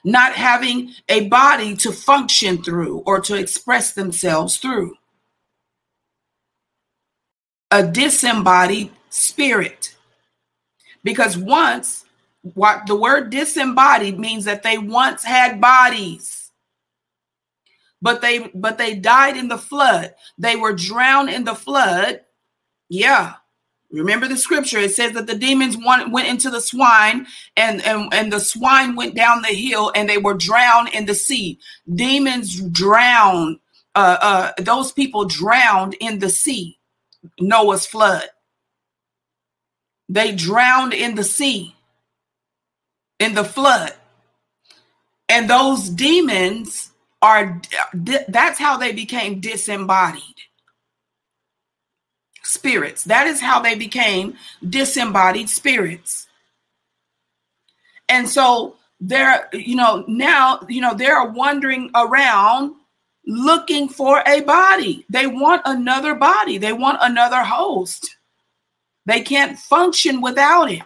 not having a body to function through or to express themselves through, a disembodied spirit. Because once, what the word disembodied means that they once had bodies but they but they died in the flood they were drowned in the flood yeah Remember the scripture. It says that the demons went into the swine and, and, and the swine went down the hill and they were drowned in the sea. Demons drowned. Uh, uh, those people drowned in the sea. Noah's flood. They drowned in the sea, in the flood. And those demons are, that's how they became disembodied spirits. That is how they became disembodied spirits. And so they're, you know, now, you know, they're wandering around looking for a body. They want another body, they want another host. They can't function without him.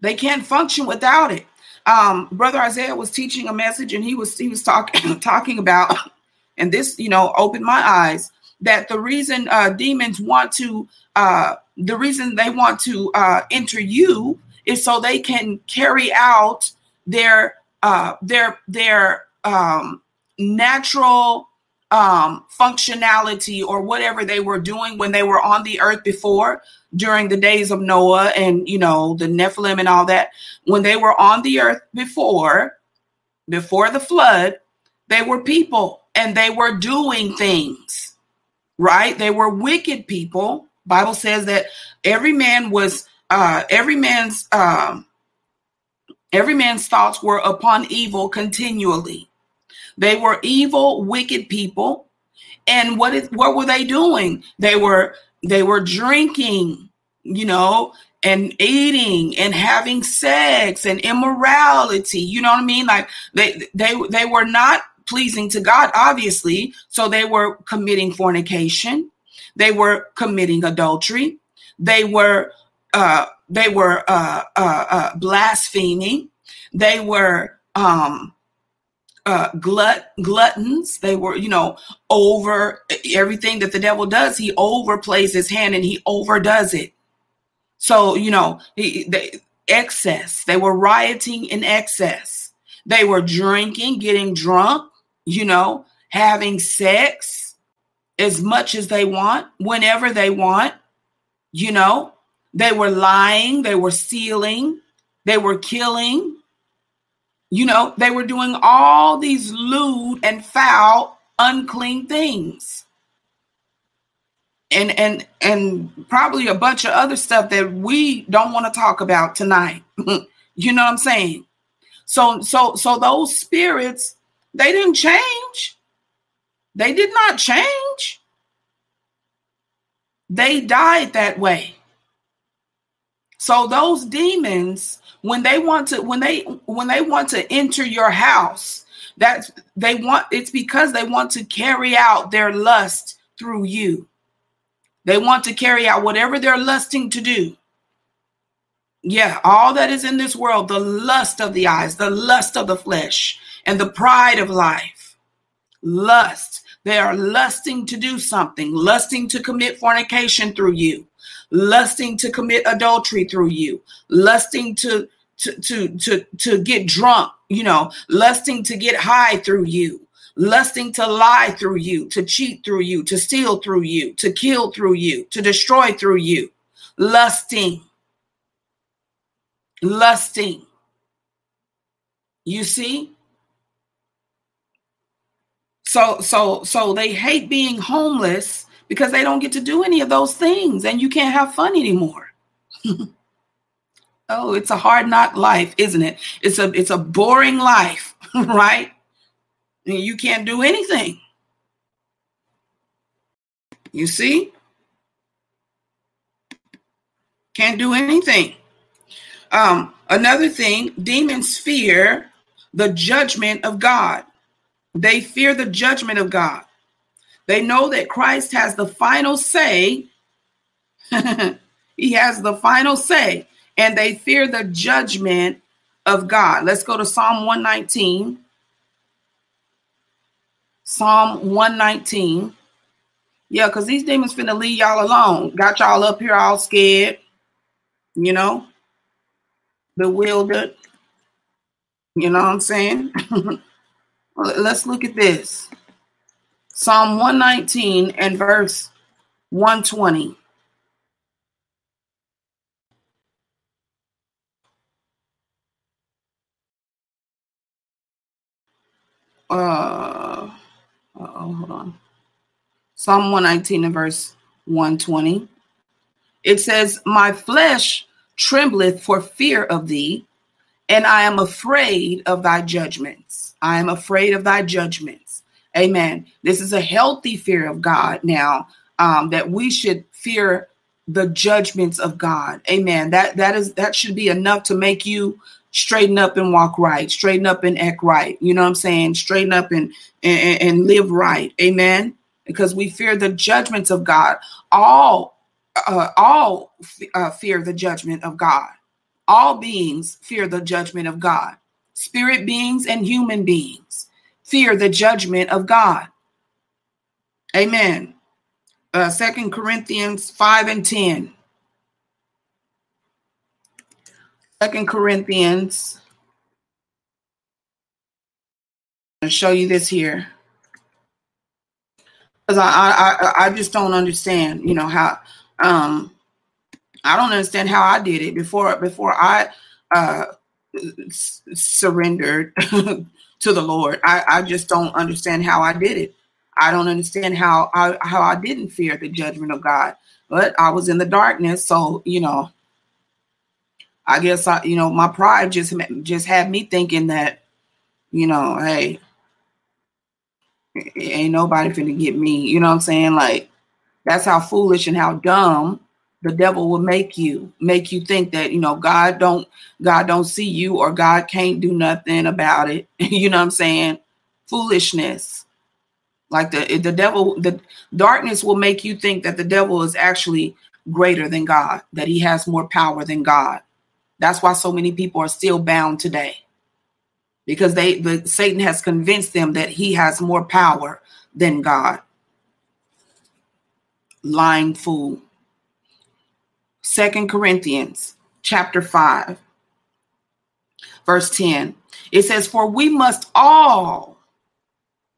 They can't function without it. Um, Brother Isaiah was teaching a message and he was he was talking talking about, and this, you know, opened my eyes that the reason uh, demons want to, uh, the reason they want to uh, enter you is so they can carry out their uh, their their um, natural um, functionality or whatever they were doing when they were on the earth before during the days of Noah and you know the Nephilim and all that. When they were on the earth before, before the flood, they were people and they were doing things right? They were wicked people. Bible says that every man was uh every man's um every man's thoughts were upon evil continually. They were evil, wicked people. And what is what were they doing? They were they were drinking, you know, and eating and having sex and immorality. You know what I mean? Like they they they were not pleasing to God, obviously. So they were committing fornication, they were committing adultery, they were uh, they were uh, uh, uh blaspheming, they were um, uh, glut gluttons. They were, you know, over everything that the devil does. He overplays his hand and he overdoes it. So you know, he, they, excess. They were rioting in excess. They were drinking, getting drunk you know, having sex as much as they want, whenever they want, you know, they were lying, they were stealing, they were killing, you know, they were doing all these lewd and foul, unclean things. And and and probably a bunch of other stuff that we don't want to talk about tonight. you know what I'm saying? So so so those spirits they didn't change. They did not change. They died that way. So those demons, when they want to, when they when they want to enter your house, that's they want it's because they want to carry out their lust through you. They want to carry out whatever they're lusting to do. Yeah, all that is in this world, the lust of the eyes, the lust of the flesh, and the pride of life. Lust. They are lusting to do something, lusting to commit fornication through you, lusting to commit adultery through you, lusting to to to to, to get drunk, you know, lusting to get high through you, lusting to lie through you, to cheat through you, to steal through you, to kill through you, to destroy through you, lusting, lusting. You see? So so so they hate being homeless because they don't get to do any of those things and you can't have fun anymore. oh, it's a hard knock life, isn't it? It's a it's a boring life, right? And you can't do anything. You see? Can't do anything. Um, another thing, demons fear the judgment of God. They fear the judgment of God. They know that Christ has the final say. he has the final say, and they fear the judgment of God. Let's go to Psalm 119. Psalm 119. Yeah, because these demons finna leave y'all alone. Got y'all up here all scared, you know, bewildered. You know what I'm saying? Let's look at this. Psalm 119 and verse 120. Uh, oh, hold on. Psalm 119 and verse 120. It says, My flesh trembleth for fear of thee, and I am afraid of thy judgments. I am afraid of thy judgments. Amen. This is a healthy fear of God now, um, that we should fear the judgments of God. Amen. That that is that should be enough to make you straighten up and walk right, straighten up and act right. You know what I'm saying? Straighten up and and, and live right. Amen. Because we fear the judgments of God. All uh, all uh, fear the judgment of God. All beings fear the judgment of God. Spirit beings and human beings fear the judgment of God. Amen. Uh, Second Corinthians 5 and 10. Second Corinthians. I'll show you this here. Because I, I I just don't understand, you know, how um I don't understand how I did it before before I uh surrendered to the Lord. I, I just don't understand how I did it. I don't understand how I how I didn't fear the judgment of God. But I was in the darkness, so you know, I guess I, you know, my pride just just had me thinking that, you know, hey, ain't nobody finna get me. You know what I'm saying? Like, that's how foolish and how dumb the devil will make you make you think that you know god don't god don't see you or god can't do nothing about it you know what i'm saying foolishness like the the devil the darkness will make you think that the devil is actually greater than god that he has more power than god that's why so many people are still bound today. Because they the Satan has convinced them that he has more power than God. Lying fool. Second Corinthians chapter 5 verse 10. It says, For we must all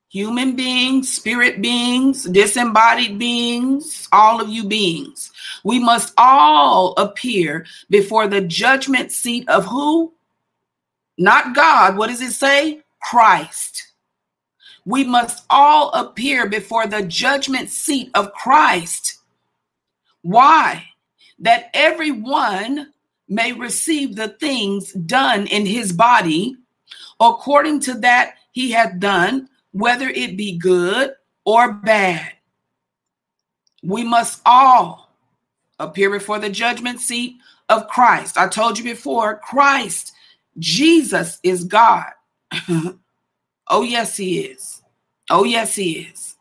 human beings, spirit beings, disembodied beings, all of you beings. We must all appear before the judgment seat of who? Not God. What does it say? Christ. We must all appear before the judgment seat of Christ. Why? That everyone may receive the things done in his body according to that he hath done whether it be good or bad. We must all appear before the judgment seat of Christ. I told you before, Christ, Jesus is God. oh, yes, he is. Oh, yes, he is.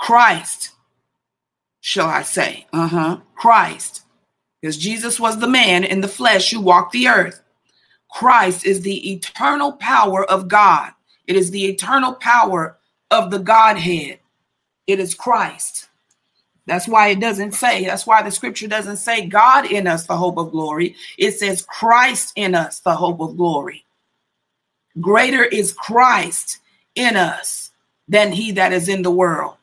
Christ, shall I say? Uh huh. Christ. Because Jesus was the man in the flesh who walked the earth. Christ is the eternal power of God. It is the eternal power of the Godhead. It is Christ. That's why it doesn't say, that's why the scripture doesn't say God in us, the hope of glory. It says Christ in us, the hope of glory. Greater is Christ in us than he that is in the world.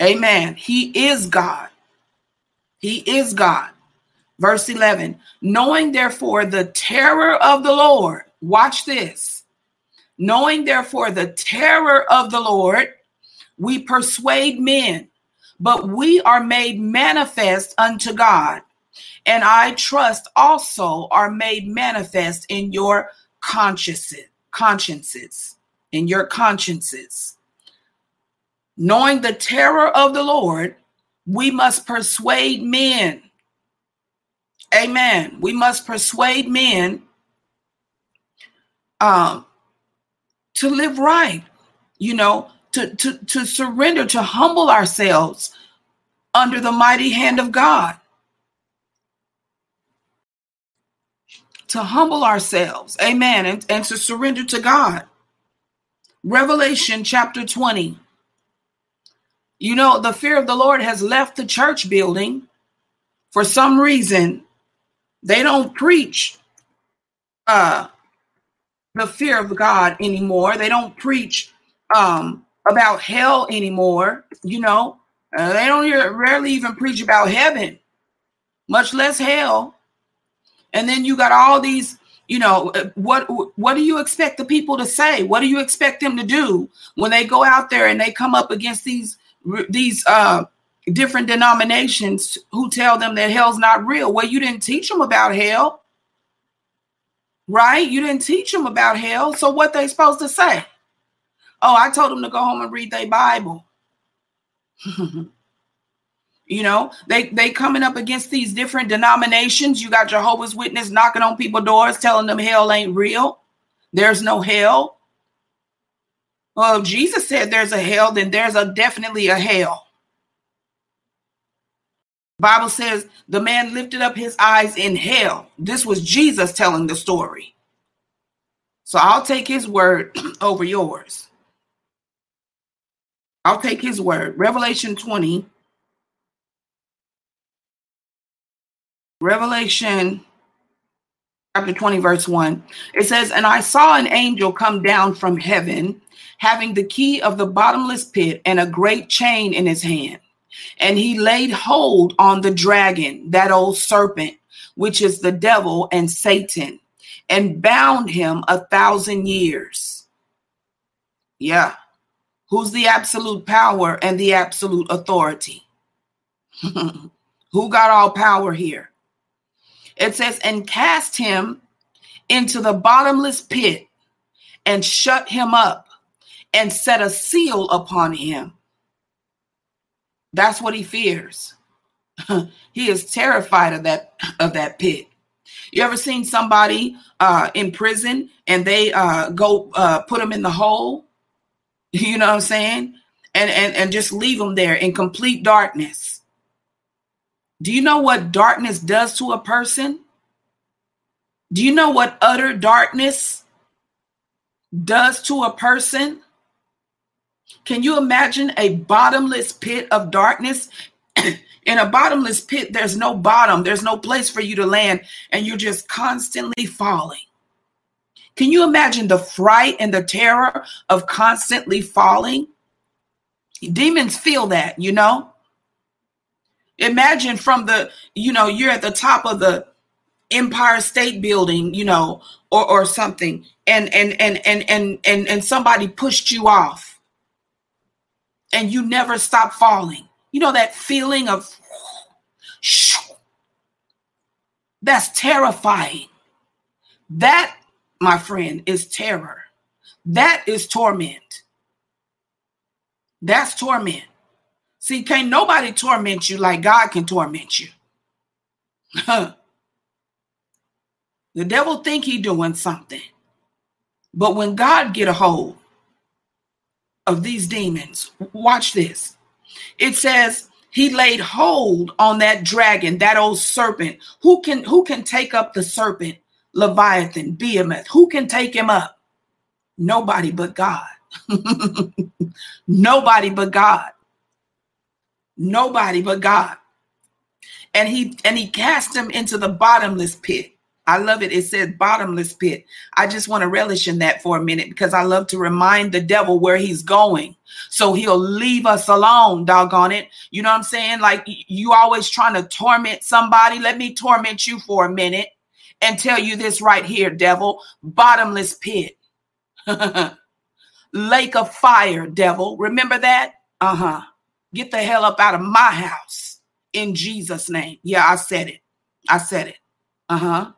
Amen. He is God. He is God. Verse 11, knowing therefore the terror of the Lord, watch this. Knowing therefore the terror of the Lord, we persuade men, but we are made manifest unto God. And I trust also are made manifest in your consciences, consciences, in your consciences. Knowing the terror of the Lord, we must persuade men. Amen. We must persuade men um, to live right, you know, to, to, to surrender, to humble ourselves under the mighty hand of God. To humble ourselves, amen, and, and to surrender to God. Revelation chapter 20. You know, the fear of the Lord has left the church building for some reason. They don't preach uh, the fear of God anymore. They don't preach um, about hell anymore. You know, uh, they don't hear, rarely even preach about heaven, much less hell. And then you got all these, you know, uh, what what do you expect the people to say? What do you expect them to do when they go out there and they come up against these these uh, different denominations who tell them that hell's not real? Well, you didn't teach them about hell, right? You didn't teach them about hell, so what they supposed to say? Oh, I told them to go home and read their Bible. you know, they they coming up against these different denominations. You got Jehovah's Witness knocking on people's doors, telling them hell ain't real. There's no hell. Well, if Jesus said there's a hell, then there's a definitely a hell. Bible says the man lifted up his eyes in hell. This was Jesus telling the story. So I'll take his word over yours. I'll take his word. Revelation 20. Revelation chapter 20, verse 1. It says, And I saw an angel come down from heaven, having the key of the bottomless pit and a great chain in his hand. And he laid hold on the dragon, that old serpent, which is the devil and Satan, and bound him a thousand years. Yeah. Who's the absolute power and the absolute authority? Who got all power here? It says, and cast him into the bottomless pit and shut him up and set a seal upon him. That's what he fears. he is terrified of that of that pit. You ever seen somebody uh, in prison and they uh, go uh, put them in the hole You know what I'm saying? And and and just leave them there in complete darkness. Do you know what darkness does to a person? Do you know what utter darkness does to a person? Can you imagine a bottomless pit of darkness? In a bottomless pit, there's no bottom, there's no place for you to land, and you're just constantly falling. Can you imagine the fright and the terror of constantly falling? Demons feel that, you know? Imagine from the, you know, you're at the top of the Empire State Building, you know, or or something, and and and and and and, and somebody pushed you off, and you never stop falling. You know that feeling of that's terrifying. That my friend, is terror. That is torment. That's torment. See, can't nobody torment you like God can torment you. the devil think he doing something. But when God get a hold of these demons. Watch this. It says he laid hold on that dragon, that old serpent. Who can who can take up the serpent? Leviathan, Behemoth. Who can take him up? Nobody but God. Nobody but God. Nobody but God. And he and he cast him into the bottomless pit. I love it. It says bottomless pit. I just want to relish in that for a minute because I love to remind the devil where he's going. So he'll leave us alone, doggone it. You know what I'm saying? Like you always trying to torment somebody. Let me torment you for a minute and tell you this right here, devil. Bottomless pit. Lake of fire, devil. Remember that? Uh huh. Get the hell up out of my house in Jesus' name. Yeah, I said it. I said it. Uh huh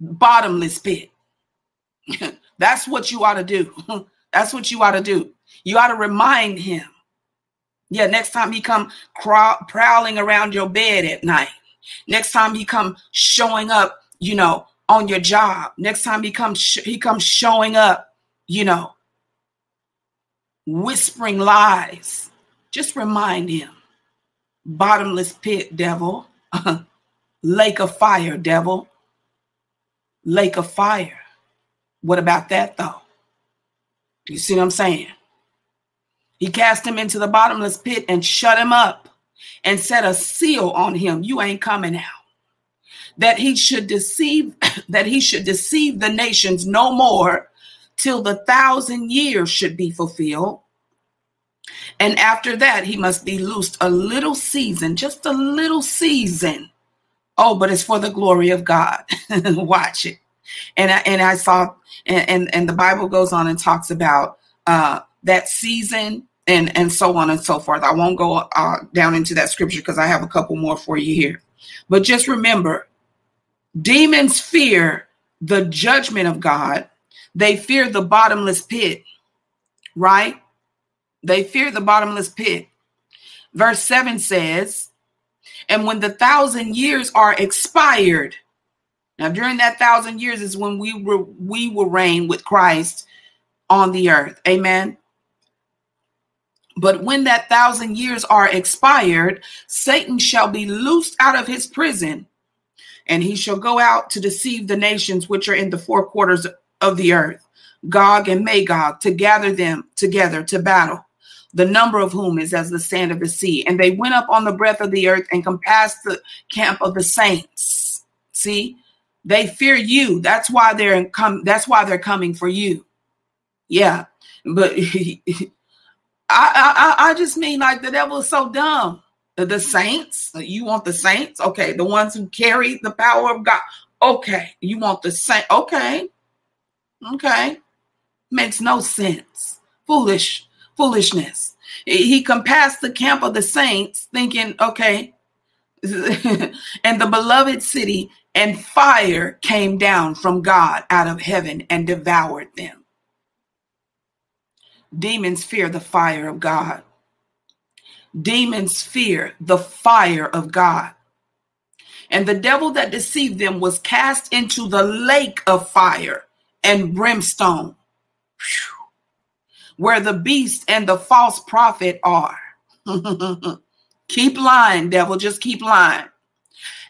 bottomless pit. That's what you ought to do. That's what you ought to do. You ought to remind him. Yeah, next time he come prowling around your bed at night. Next time he come showing up, you know, on your job. Next time he comes sh- he comes showing up, you know, whispering lies. Just remind him. Bottomless pit, devil. Lake of fire, devil lake of fire. What about that though? Do you see what I'm saying? He cast him into the bottomless pit and shut him up and set a seal on him. You ain't coming out. That he should deceive, that he should deceive the nations no more till the thousand years should be fulfilled. And after that, he must be loosed a little season, just a little season Oh, but it's for the glory of God. Watch it. And I, and I saw, and, and, and the Bible goes on and talks about uh, that season and, and so on and so forth. I won't go uh, down into that scripture because I have a couple more for you here. But just remember, demons fear the judgment of God. They fear the bottomless pit, right? They fear the bottomless pit. Verse 7 says, and when the thousand years are expired, now during that thousand years is when we were we will reign with Christ on the earth. Amen. But when that thousand years are expired, Satan shall be loosed out of his prison, and he shall go out to deceive the nations which are in the four quarters of the earth, Gog and Magog, to gather them together to battle the number of whom is as the sand of the sea. And they went up on the breadth of the earth and compassed the camp of the saints. See, they fear you. That's why they're come. That's why they're coming for you. Yeah, but I, I I just mean like the devil is so dumb. The saints, you want the saints? Okay, the ones who carry the power of God. Okay, you want the saint? Okay, okay, makes no sense. Foolish foolishness. He compassed the camp of the saints, thinking, okay, and the beloved city and fire came down from God out of heaven and devoured them. Demons fear the fire of God. Demons fear the fire of God. And the devil that deceived them was cast into the lake of fire and brimstone. Whew where the beast and the false prophet are. keep lying, devil, just keep lying.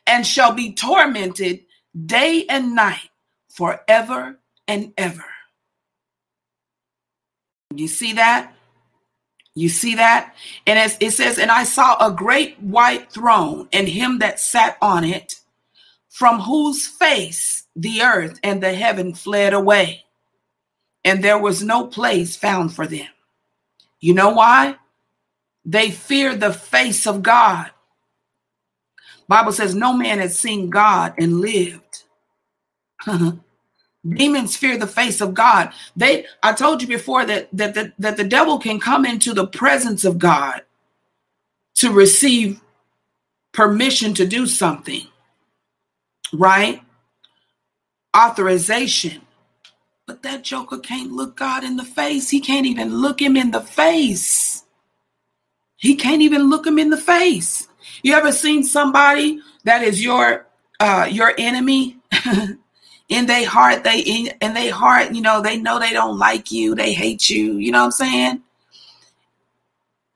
And shall be tormented day and night forever and ever. You see that? You see that? And it says, and I saw a great white throne and him that sat on it, from whose face the earth and the heaven fled away and there was no place found for them. You know why? They feared the face of God. Bible says no man has seen God and lived. Demons fear the face of God. They I told you before that that, that that the devil can come into the presence of God to receive permission to do something. Right? Authorization. But that joker can't look God in the face. He can't even look him in the face. He can't even look him in the face. You ever seen somebody that is your uh your enemy? in their heart, they in, in their heart, you know, they know they don't like you, they hate you, you know what I'm saying?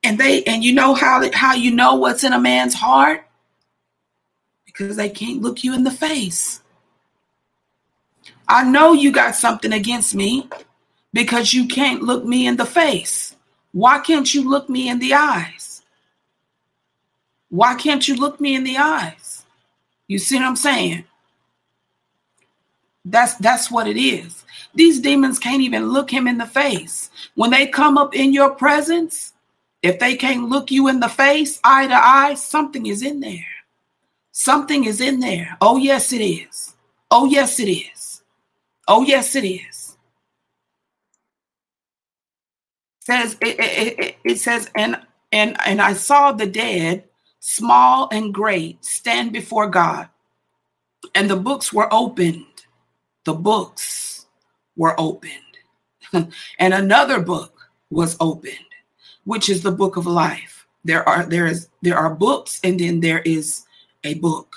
and they and you know how how you know what's in a man's heart because they can't look you in the face i know you got something against me because you can't look me in the face why can't you look me in the eyes why can't you look me in the eyes you see what i'm saying that's that's what it is these demons can't even look him in the face when they come up in your presence if they can't look you in the face, eye to eye, something is in there. Something is in there. Oh, yes, it is. Oh, yes, it is. Oh, yes, it is. says it, it, it, it says and and and I saw the dead, small and great, stand before God, and the books were opened. The books were opened, and another book was opened which is the book of life. There are there is there are books and then there is a book.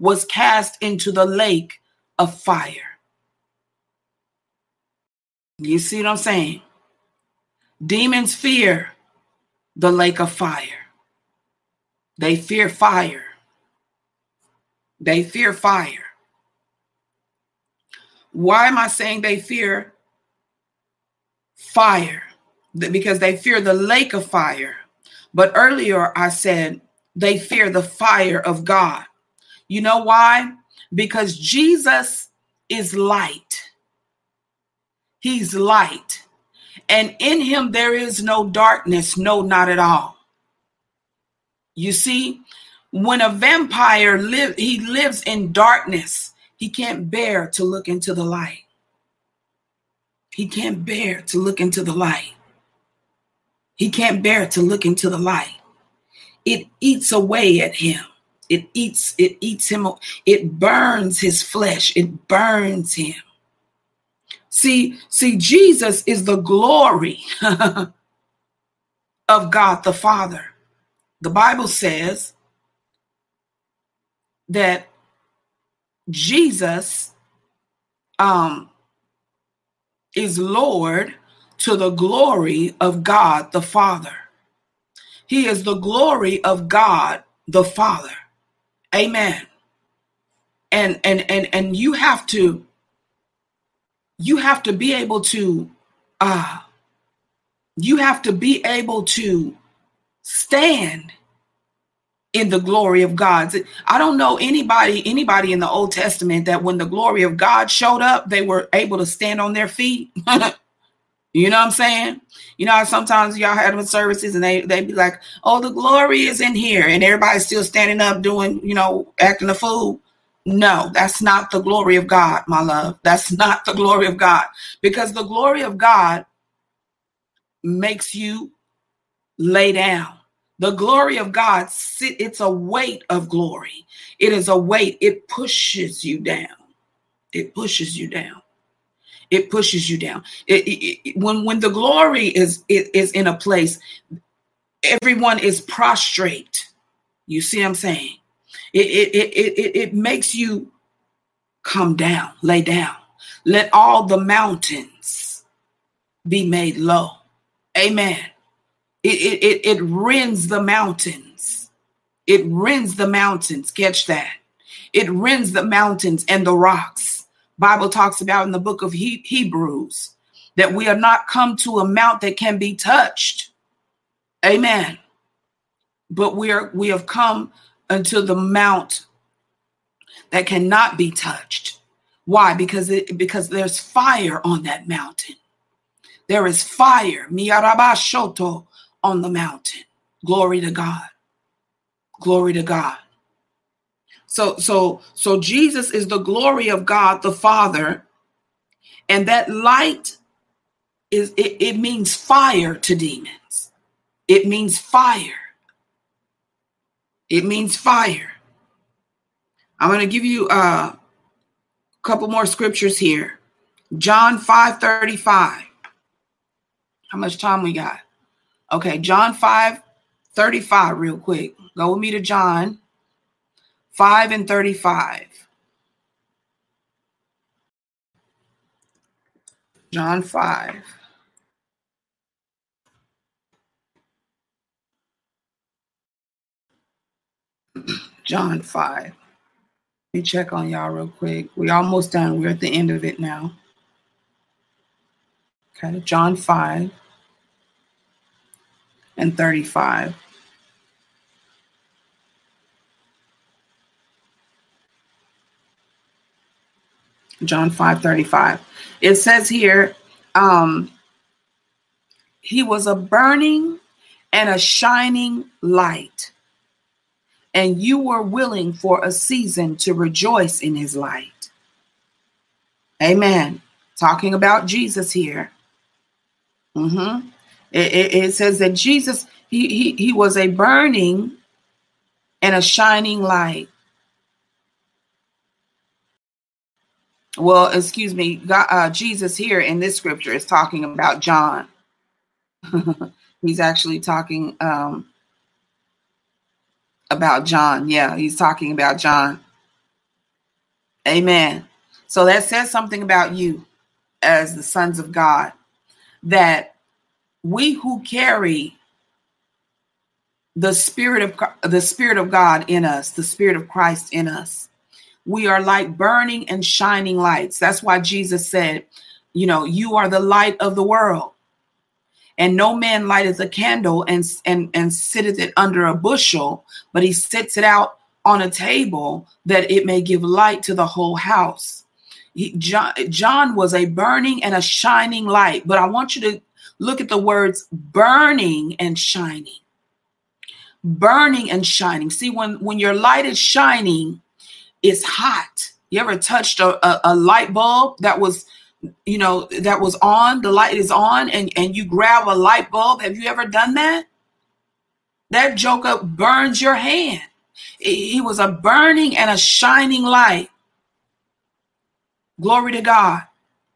was cast into the lake of fire. You see what I'm saying? Demons fear the lake of fire. They fear fire. They fear fire. Why am I saying they fear fire? Because they fear the lake of fire. But earlier I said they fear the fire of God. You know why? Because Jesus is light. He's light. And in him there is no darkness, no, not at all. You see, when a vampire live, he lives in darkness he can't bear to look into the light. He can't bear to look into the light. He can't bear to look into the light. It eats away at him. It eats, it eats him, it burns his flesh, it burns him. See, see, Jesus is the glory of God the Father. The Bible says that Jesus um, is Lord to the glory of God the Father. He is the glory of God the Father. Amen. And and and and you have to you have to be able to uh you have to be able to stand in the glory of God. I don't know anybody anybody in the Old Testament that when the glory of God showed up, they were able to stand on their feet. you know what I'm saying? You know, sometimes y'all have services and they they be like, "Oh, the glory is in here," and everybody's still standing up doing, you know, acting a fool. No, that's not the glory of God, my love. That's not the glory of God because the glory of God makes you lay down the glory of God, it's a weight of glory. It is a weight. It pushes you down. It pushes you down. It pushes you down. It, it, it, when when the glory is is in a place, everyone is prostrate. You see what I'm saying? It it it it, it makes you come down, lay down. Let all the mountains be made low. Amen. It, it, it, rends the mountains. It rends the mountains. Catch that. It rends the mountains and the rocks. Bible talks about in the book of he- Hebrews that we are not come to a mount that can be touched. Amen. But we are we have come unto the mount that cannot be touched. Why? Because it because there's fire on that mountain. There is fire. Miyarabashoto on the mountain. Glory to God. Glory to God. So so so Jesus is the glory of God the Father and that light is it, it means fire to demons. It means fire. It means fire. I'm going to give you uh, a couple more scriptures here. John 5 35. How much time we got? Okay, John 5 35, real quick. Go with me to John 5 and 35. John 5. John 5. Let me check on y'all real quick. We're almost done. We're at the end of it now. Okay, John 5 and 35. John 5 35. It says here, um, he was a burning and a shining light, and you were willing for a season to rejoice in his light. Amen. Talking about Jesus here. Mm-hmm. It, it, it says that Jesus, he, he, he was a burning and a shining light. Well, excuse me, God, uh, Jesus here in this scripture is talking about John. he's actually talking um, about John. Yeah, he's talking about John. Amen. So that says something about you as the sons of God that we who carry the spirit of the spirit of God in us, the spirit of Christ in us, we are like burning and shining lights. That's why Jesus said, you know, you are the light of the world. And no man lighteth a candle and and and sitteth it under a bushel, but he sets it out on a table that it may give light to the whole house. He, John, John was a burning and a shining light, but I want you to look at the words burning and shining. Burning and shining. See, when when your light is shining, it's hot. You ever touched a, a, a light bulb that was you know that was on the light is on and and you grab a light bulb? Have you ever done that? That joker burns your hand. He was a burning and a shining light. Glory to god.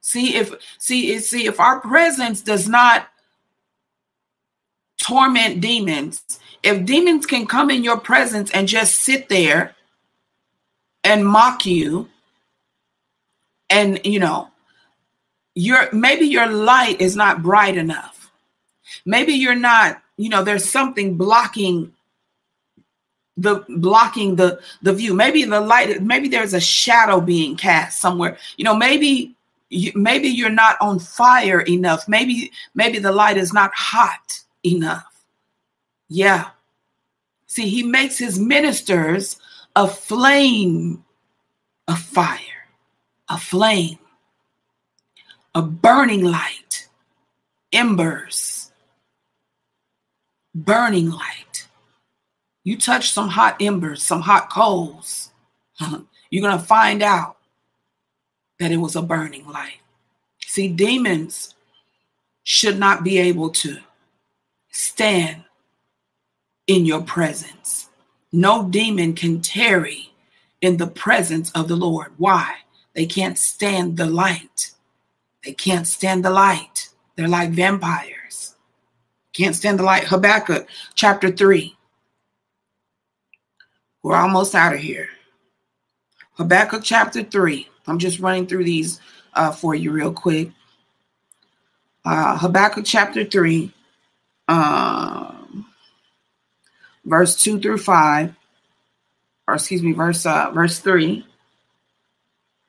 See if see see if our presence does not torment demons. If demons can come in your presence and just sit there and mock you. And you know your maybe your light is not bright enough. Maybe you're not you know there's something blocking the blocking the the view. Maybe the light maybe there's a shadow being cast somewhere. You know maybe you, maybe you're not on fire enough. Maybe maybe the light is not hot enough. Yeah. See he makes his ministers a flame of fire, a flame, a burning light, embers, burning light. You touch some hot embers, some hot coals, you're going to find out that it was a burning light. See, demons should not be able to stand in your presence. No demon can tarry in the presence of the Lord. Why? They can't stand the light. They can't stand the light. They're like vampires. Can't stand the light. Habakkuk chapter 3. We're almost out of here. Habakkuk chapter 3. I'm just running through these uh, for you real quick. Uh, Habakkuk chapter 3. Uh, verse 2 through 5, or excuse me, verse uh, verse 3.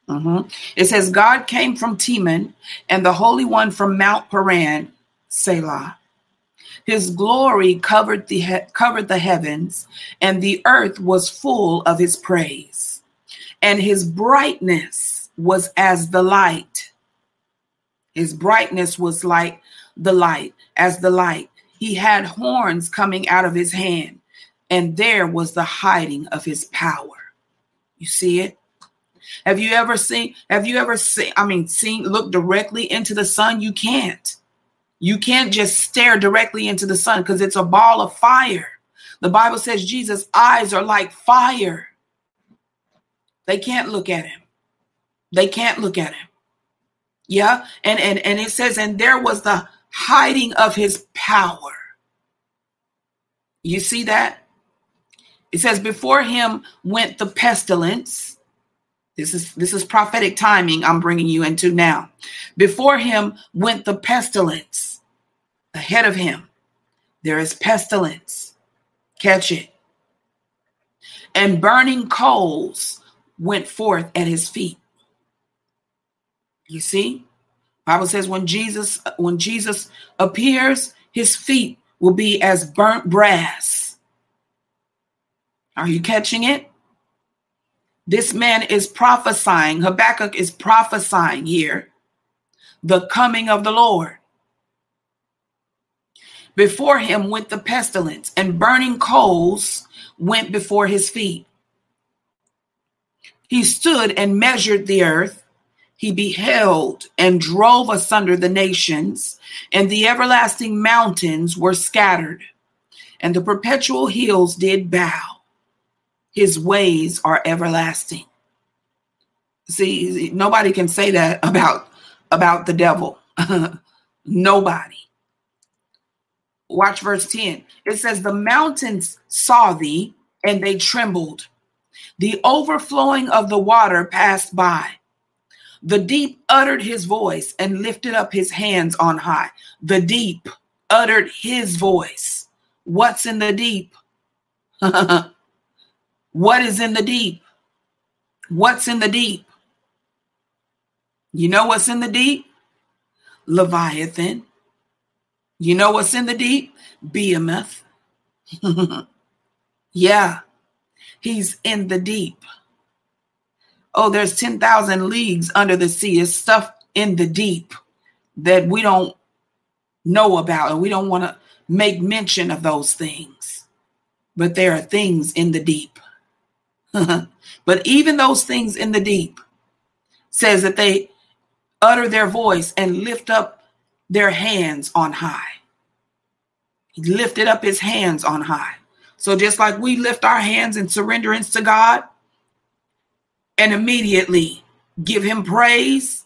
Mm-hmm. It says, God came from Teman and the Holy One from Mount Paran, Selah. His glory covered the he- covered the heavens, and the earth was full of his praise. And his brightness was as the light. His brightness was like the light, as the light. He had horns coming out of his hand, and there was the hiding of his power. You see it? Have you ever seen, have you ever seen, I mean, seen, look directly into the sun? You can't. You can't just stare directly into the sun because it's a ball of fire. The Bible says Jesus' eyes are like fire. They can't look at him. They can't look at him. Yeah. And and and it says, and there was the hiding of his power. You see that? It says, before him went the pestilence. This is this is prophetic timing I'm bringing you into now. Before him went the pestilence. Ahead of him there is pestilence. Catch it. And burning coals went forth at his feet. You see? Bible says when Jesus when Jesus appears, his feet will be as burnt brass. Are you catching it? This man is prophesying, Habakkuk is prophesying here the coming of the Lord. Before him went the pestilence, and burning coals went before his feet. He stood and measured the earth. He beheld and drove asunder the nations, and the everlasting mountains were scattered, and the perpetual hills did bow. His ways are everlasting. See, nobody can say that about about the devil. nobody. Watch verse 10. It says, The mountains saw thee and they trembled. The overflowing of the water passed by. The deep uttered his voice and lifted up his hands on high. The deep uttered his voice. What's in the deep? what is in the deep? What's in the deep? You know what's in the deep? Leviathan. You know what's in the deep? Behemoth. yeah, he's in the deep. Oh, there's 10,000 leagues under the sea. It's stuff in the deep that we don't know about, and we don't want to make mention of those things. But there are things in the deep. but even those things in the deep says that they utter their voice and lift up their hands on high. He lifted up his hands on high. So just like we lift our hands in surrenderance to God and immediately give him praise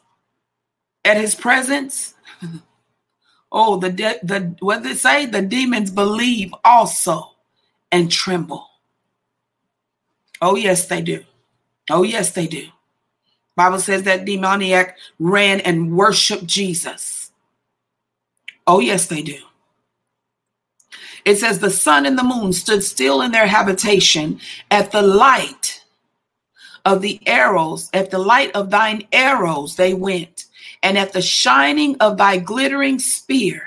at his presence. oh, the de- the what did it say? The demons believe also and tremble. Oh, yes, they do. Oh, yes, they do. Bible says that demoniac ran and worshiped Jesus. Oh, yes, they do. It says, The sun and the moon stood still in their habitation at the light of the arrows, at the light of thine arrows they went, and at the shining of thy glittering spear.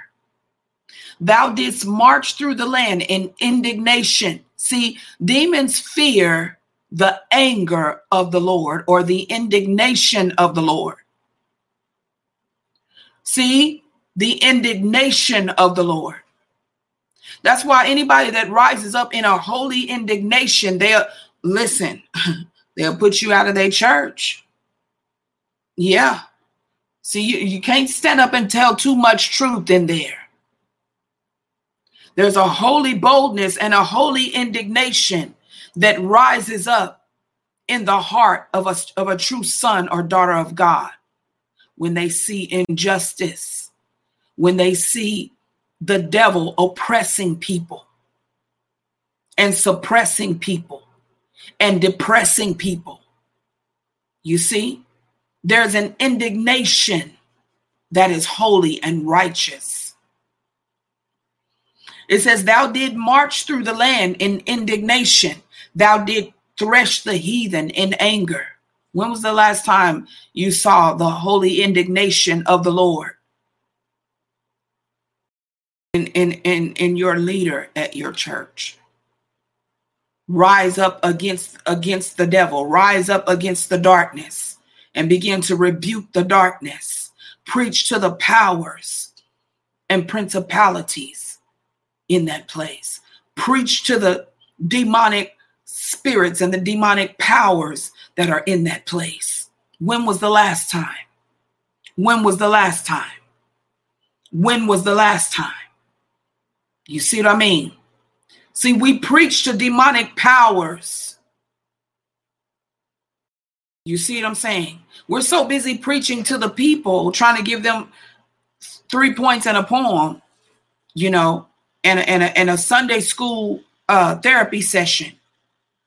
Thou didst march through the land in indignation. See, demons fear the anger of the Lord or the indignation of the Lord. See, the indignation of the Lord. That's why anybody that rises up in a holy indignation, they'll listen, they'll put you out of their church. Yeah. See, you, you can't stand up and tell too much truth in there. There's a holy boldness and a holy indignation that rises up in the heart of a, of a true son or daughter of God when they see injustice when they see the devil oppressing people and suppressing people and depressing people. You see, there's an indignation that is holy and righteous. It says, Thou did march through the land in indignation, thou did thresh the heathen in anger. When was the last time you saw the holy indignation of the Lord? in, in, in, in your leader at your church. Rise up against against the devil, rise up against the darkness and begin to rebuke the darkness. Preach to the powers and principalities in that place. Preach to the demonic spirits and the demonic powers that are in that place. When was the last time? When was the last time? When was the last time? You see what I mean? See, we preach to demonic powers. You see what I'm saying? We're so busy preaching to the people, trying to give them three points and a poem, you know, and a, and a, and a Sunday school uh, therapy session,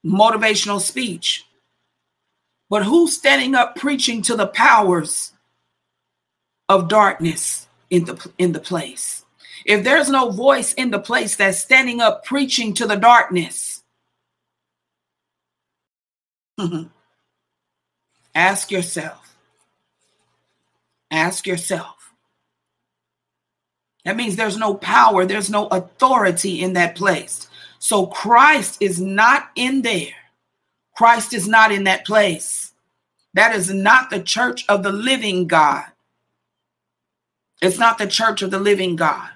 motivational speech. But who's standing up preaching to the powers of darkness in the in the place? If there's no voice in the place that's standing up preaching to the darkness, ask yourself. Ask yourself. That means there's no power, there's no authority in that place. So Christ is not in there. Christ is not in that place. That is not the church of the living God. It's not the church of the living God.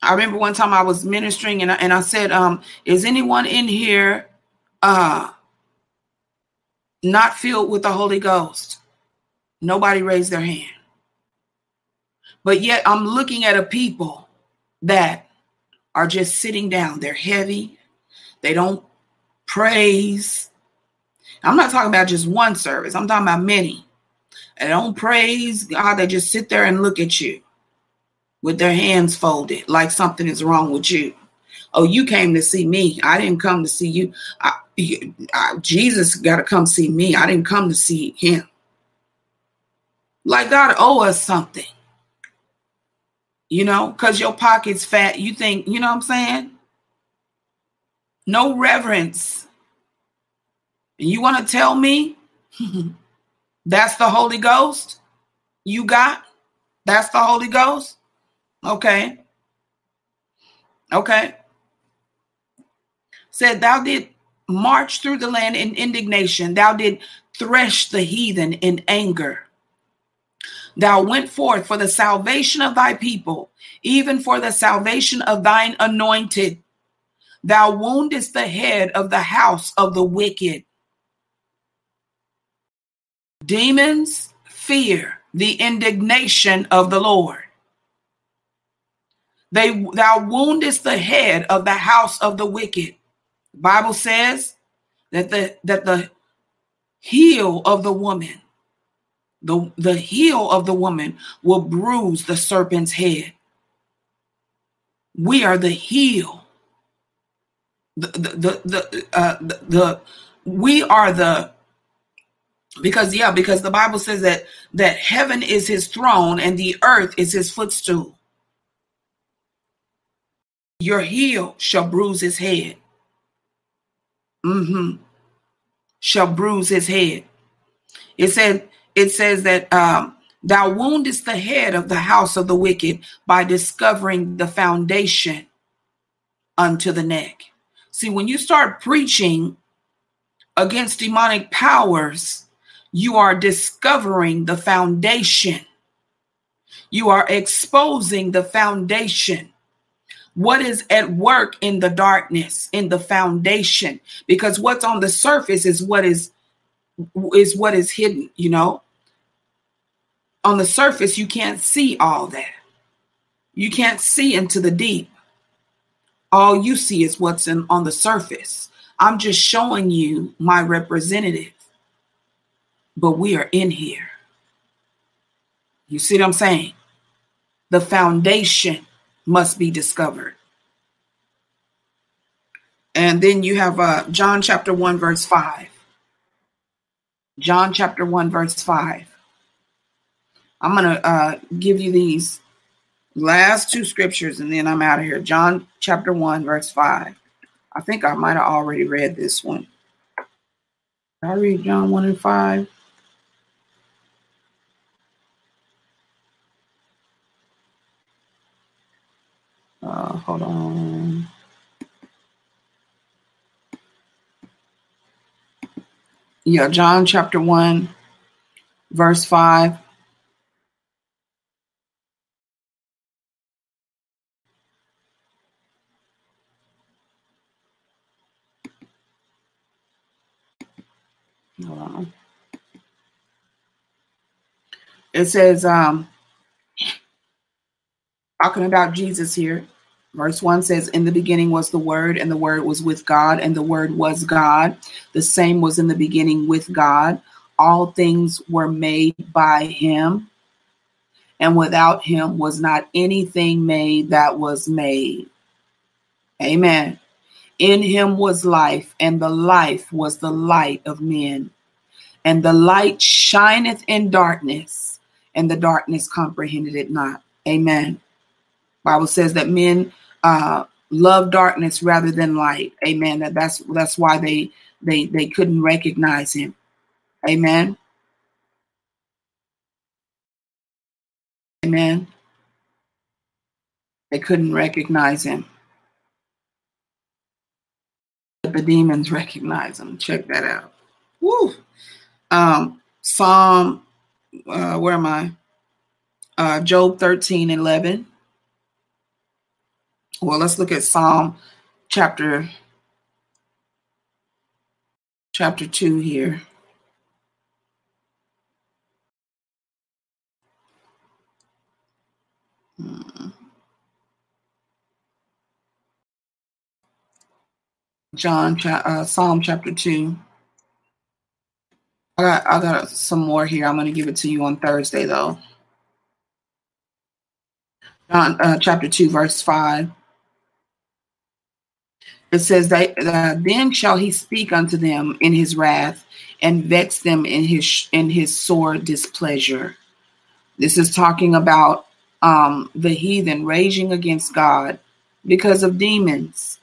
I remember one time I was ministering and I, and I said, um, is anyone in here uh, not filled with the Holy Ghost? Nobody raised their hand. But yet I'm looking at a people that are just sitting down. They're heavy. They don't praise. I'm not talking about just one service. I'm talking about many. They don't praise God. They just sit there and look at you with their hands folded, like something is wrong with you. Oh, you came to see me. I didn't come to see you. I, I, Jesus got to come see me. I didn't come to see him. Like God owe us something. You know, because your pocket's fat. You think, you know what I'm saying? No reverence. And you want to tell me that's the Holy Ghost you got? That's the Holy Ghost? Okay. Okay. Said, Thou did march through the land in indignation. Thou did thresh the heathen in anger. Thou went forth for the salvation of thy people, even for the salvation of thine anointed. Thou woundest the head of the house of the wicked. Demons fear the indignation of the Lord. They thou woundest the head of the house of the wicked. The Bible says that the that the heel of the woman, the, the heel of the woman will bruise the serpent's head. We are the heel. The the the uh, the, the we are the because yeah because the bible says that that heaven is his throne and the earth is his footstool your heel shall bruise his head. Mm-hmm. Shall bruise his head. It said, it says that um, thou woundest the head of the house of the wicked by discovering the foundation unto the neck. See, when you start preaching against demonic powers, you are discovering the foundation. You are exposing the foundation what is at work in the darkness in the foundation because what's on the surface is what is is what is hidden you know on the surface you can't see all that you can't see into the deep all you see is what's in on the surface i'm just showing you my representative but we are in here you see what i'm saying the foundation must be discovered. And then you have uh, John chapter 1, verse 5. John chapter 1, verse 5. I'm going to uh, give you these last two scriptures and then I'm out of here. John chapter 1, verse 5. I think I might have already read this one. I read John 1 and 5. Uh, hold on. Yeah, John chapter 1, verse 5. Hold on. It says, um, talking about Jesus here. Verse 1 says, In the beginning was the Word, and the Word was with God, and the Word was God. The same was in the beginning with God. All things were made by Him, and without Him was not anything made that was made. Amen. In Him was life, and the life was the light of men. And the light shineth in darkness, and the darkness comprehended it not. Amen. Bible says that men uh, love darkness rather than light. Amen. That that's that's why they they they couldn't recognize him. Amen. Amen. They couldn't recognize him. The demons recognize them. Check that out. Woo. Um, Psalm, uh, where am I? Uh, Job 13, 11. Well, let's look at Psalm chapter chapter 2 here. Hmm. John, uh, Psalm chapter 2. I got, I got some more here. I'm going to give it to you on Thursday, though. John uh, chapter 2, verse 5. It says that uh, then shall he speak unto them in his wrath and vex them in his in his sore displeasure. This is talking about um, the heathen raging against God because of demons,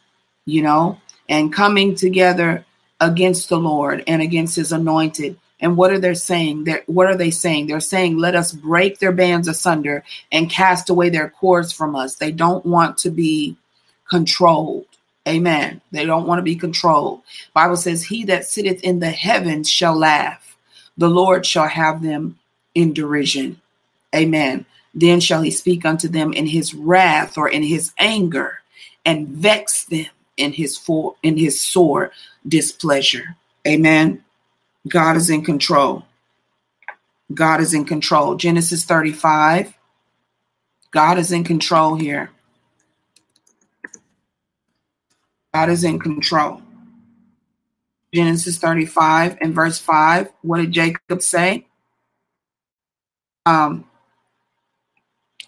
you know, and coming together against the Lord and against his anointed. And what are they saying? They're, what are they saying? They're saying, let us break their bands asunder and cast away their cords from us. They don't want to be controlled. Amen. They don't want to be controlled. Bible says, He that sitteth in the heavens shall laugh. The Lord shall have them in derision. Amen. Then shall he speak unto them in his wrath or in his anger and vex them in his for in his sore displeasure. Amen. God is in control. God is in control. Genesis 35. God is in control here. God is in control. Genesis 35 and verse 5. What did Jacob say? Um,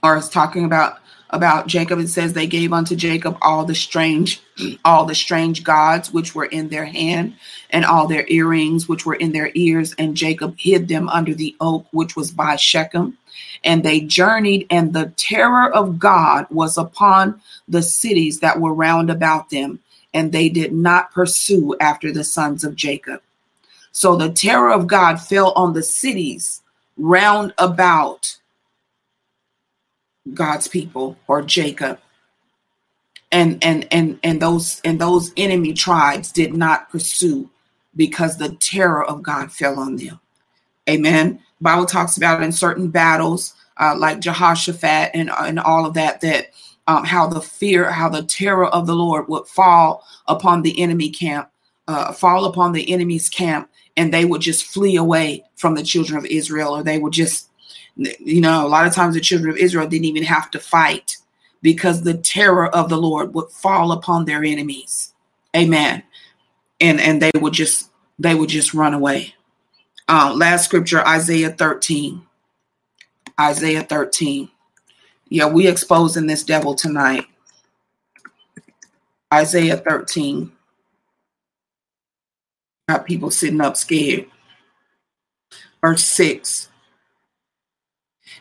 or is talking about about Jacob. It says they gave unto Jacob all the strange, all the strange gods which were in their hand, and all their earrings which were in their ears. And Jacob hid them under the oak which was by Shechem. And they journeyed, and the terror of God was upon the cities that were round about them and they did not pursue after the sons of Jacob. So the terror of God fell on the cities round about God's people or Jacob. And and and and those and those enemy tribes did not pursue because the terror of God fell on them. Amen. Bible talks about in certain battles uh, like Jehoshaphat and and all of that that um, how the fear, how the terror of the Lord would fall upon the enemy camp, uh, fall upon the enemy's camp, and they would just flee away from the children of Israel, or they would just, you know, a lot of times the children of Israel didn't even have to fight because the terror of the Lord would fall upon their enemies. Amen. And and they would just they would just run away. Uh, last scripture, Isaiah 13. Isaiah 13. Yeah, we exposing this devil tonight. Isaiah 13. Got people sitting up scared. Verse 6.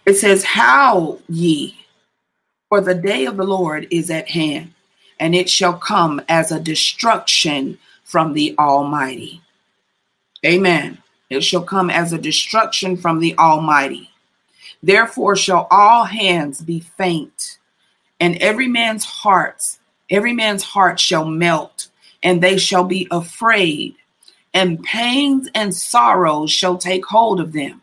It says, How ye, for the day of the Lord is at hand, and it shall come as a destruction from the Almighty. Amen. It shall come as a destruction from the Almighty. Therefore shall all hands be faint, and every man's hearts, every man's heart shall melt, and they shall be afraid, and pains and sorrows shall take hold of them.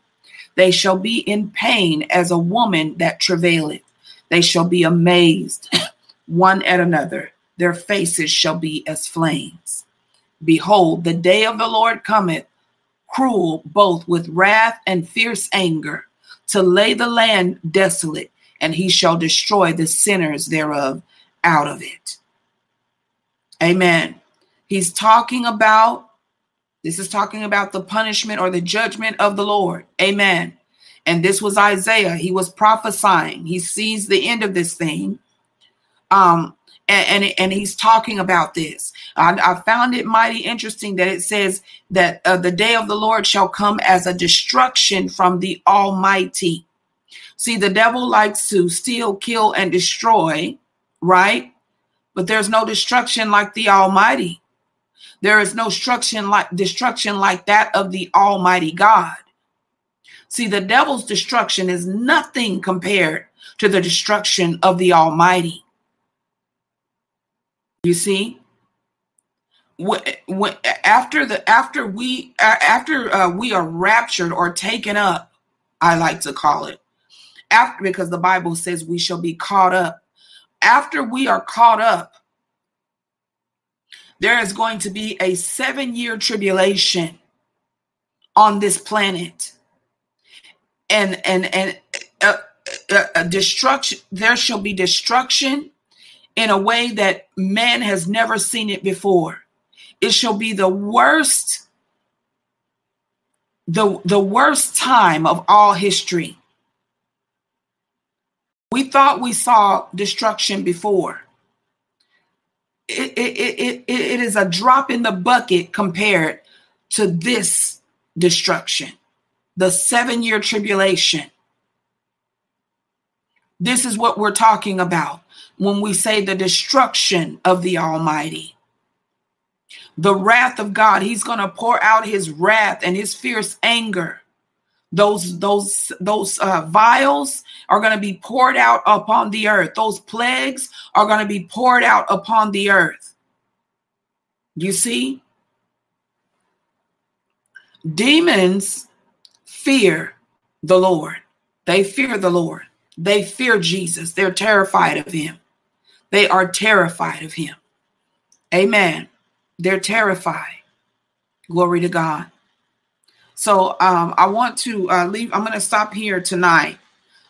They shall be in pain as a woman that travaileth. They shall be amazed one at another. Their faces shall be as flames. Behold, the day of the Lord cometh, cruel both with wrath and fierce anger to lay the land desolate and he shall destroy the sinners thereof out of it. Amen. He's talking about, this is talking about the punishment or the judgment of the Lord. Amen. And this was Isaiah. He was prophesying. He sees the end of this thing. Um, and, and, and he's talking about this. I, I, found it mighty interesting that it says that uh, the day of the Lord shall come as a destruction from the Almighty. See, the devil likes to steal, kill, and destroy, right? But there's no destruction like the Almighty. There is no destruction like destruction like that of the Almighty God. See, the devil's destruction is nothing compared to the destruction of the Almighty. You see, after the after we after uh, we are raptured or taken up, I like to call it after because the Bible says we shall be caught up. After we are caught up, there is going to be a seven year tribulation on this planet, and and and a, uh, uh, a destruction. There shall be destruction in a way that man has never seen it before. It shall be the worst, the, the worst time of all history. We thought we saw destruction before. It, it, it, it, is a drop in the bucket compared to this destruction, the seven year tribulation. This is what we're talking about when we say the destruction of the Almighty. The wrath of God, He's going to pour out His wrath and His fierce anger. Those those those uh, vials are going to be poured out upon the earth. Those plagues are going to be poured out upon the earth. You see, demons fear the Lord. They fear the Lord. They fear Jesus. They're terrified of him. They are terrified of him. Amen. They're terrified. Glory to God. So um, I want to uh, leave. I'm going to stop here tonight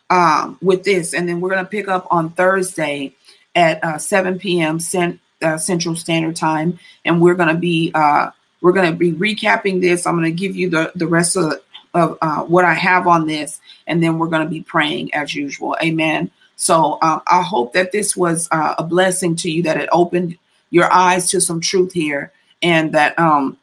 um, with this, and then we're going to pick up on Thursday at uh, 7 p.m. Cent, uh, Central Standard Time, and we're going to be uh, we're going to be recapping this. I'm going to give you the the rest of of uh, what I have on this, and then we're going to be praying as usual. Amen. So uh, I hope that this was uh, a blessing to you, that it opened your eyes to some truth here, and that um,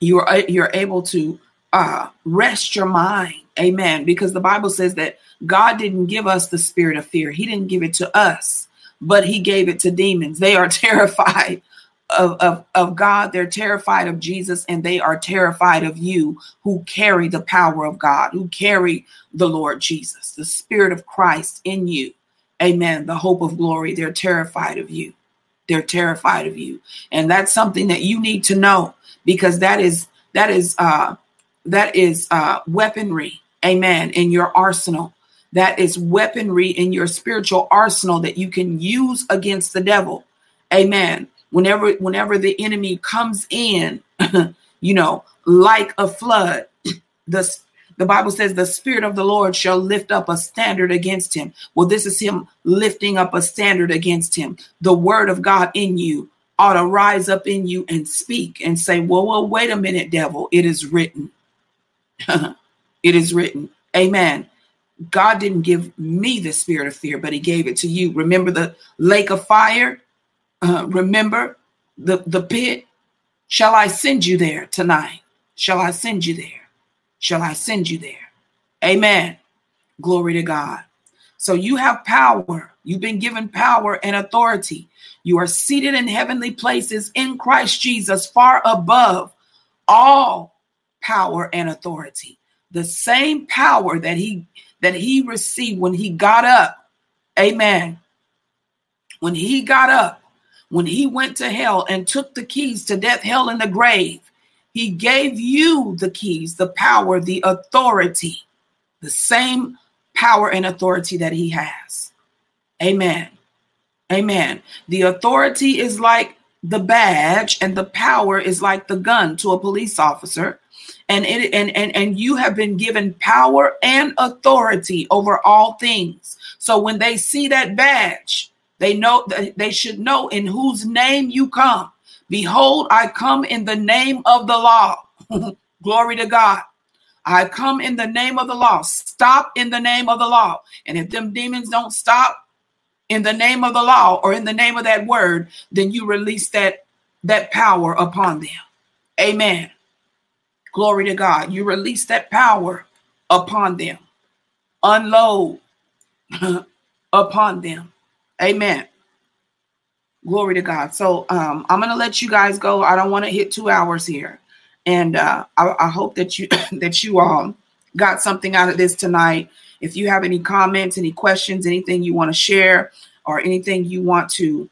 you're you're able to uh, rest your mind. Amen. Because the Bible says that God didn't give us the spirit of fear; He didn't give it to us, but He gave it to demons. They are terrified of, of, of God, they're terrified of Jesus, and they are terrified of you who carry the power of God, who carry the Lord Jesus, the Spirit of Christ in you. Amen. The hope of glory. They're terrified of you. They're terrified of you. And that's something that you need to know because that is that is uh that is uh weaponry, amen, in your arsenal. That is weaponry in your spiritual arsenal that you can use against the devil. Amen. Whenever whenever the enemy comes in you know like a flood the the bible says the spirit of the lord shall lift up a standard against him. Well this is him lifting up a standard against him. The word of god in you ought to rise up in you and speak and say well well wait a minute devil it is written it is written amen god didn't give me the spirit of fear but he gave it to you remember the lake of fire uh, remember the, the pit? Shall I send you there tonight? Shall I send you there? Shall I send you there? Amen. Glory to God. So you have power. You've been given power and authority. You are seated in heavenly places in Christ Jesus, far above all power and authority. The same power that he that he received when he got up. Amen. When he got up, when he went to hell and took the keys to death, hell, and the grave, he gave you the keys, the power, the authority, the same power and authority that he has. Amen. Amen. The authority is like the badge, and the power is like the gun to a police officer. And it and and and you have been given power and authority over all things. So when they see that badge, they know they should know in whose name you come. Behold, I come in the name of the law. Glory to God. I come in the name of the law. Stop in the name of the law. And if them demons don't stop in the name of the law or in the name of that word, then you release that that power upon them. Amen. Glory to God. You release that power upon them. Unload upon them. Amen. Glory to God. So um, I'm going to let you guys go. I don't want to hit two hours here, and uh, I, I hope that you that you all got something out of this tonight. If you have any comments, any questions, anything you want to share, or anything you want to,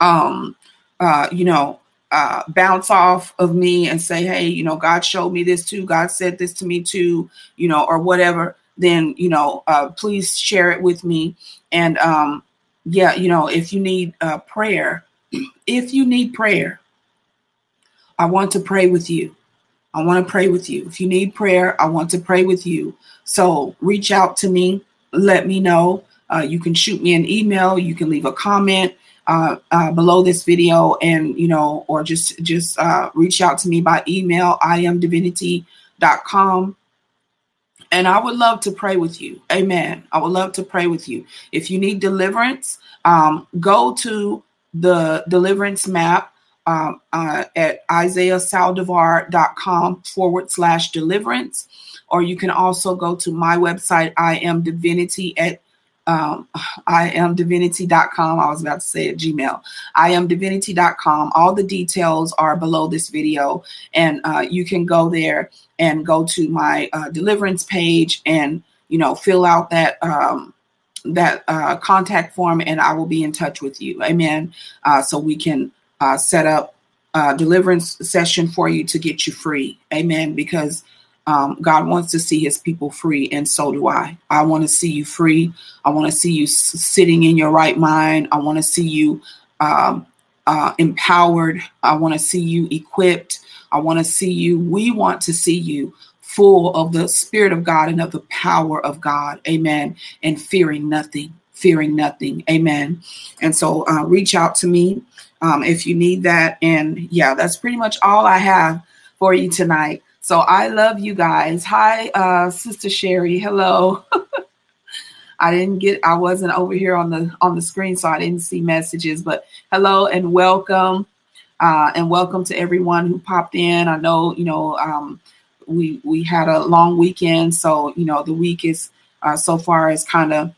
um, uh, you know, uh, bounce off of me and say, hey, you know, God showed me this too. God said this to me too, you know, or whatever. Then you know, uh, please share it with me. And um, yeah, you know, if you need uh, prayer, if you need prayer, I want to pray with you. I want to pray with you. If you need prayer, I want to pray with you. So reach out to me. Let me know. Uh, you can shoot me an email. You can leave a comment uh, uh, below this video, and you know, or just just uh, reach out to me by email. I am divinity.com and I would love to pray with you. Amen. I would love to pray with you. If you need deliverance, um, go to the deliverance map um, uh, at isaiahsaldivar.com forward slash deliverance. Or you can also go to my website, I am divinity at um, I am divinity.com. I was about to say at Gmail. I am divinity.com. All the details are below this video, and uh, you can go there and go to my uh, deliverance page and you know fill out that um, that uh, contact form, and I will be in touch with you. Amen. Uh, so we can uh, set up a deliverance session for you to get you free. Amen. Because um, God wants to see his people free, and so do I. I want to see you free. I want to see you s- sitting in your right mind. I want to see you um, uh, empowered. I want to see you equipped. I want to see you, we want to see you full of the Spirit of God and of the power of God. Amen. And fearing nothing, fearing nothing. Amen. And so uh, reach out to me um, if you need that. And yeah, that's pretty much all I have for you tonight. So I love you guys. Hi, uh, Sister Sherry. Hello. I didn't get I wasn't over here on the on the screen, so I didn't see messages. But hello and welcome. Uh, and welcome to everyone who popped in. I know, you know, um, we we had a long weekend, so you know the week is uh, so far is kind of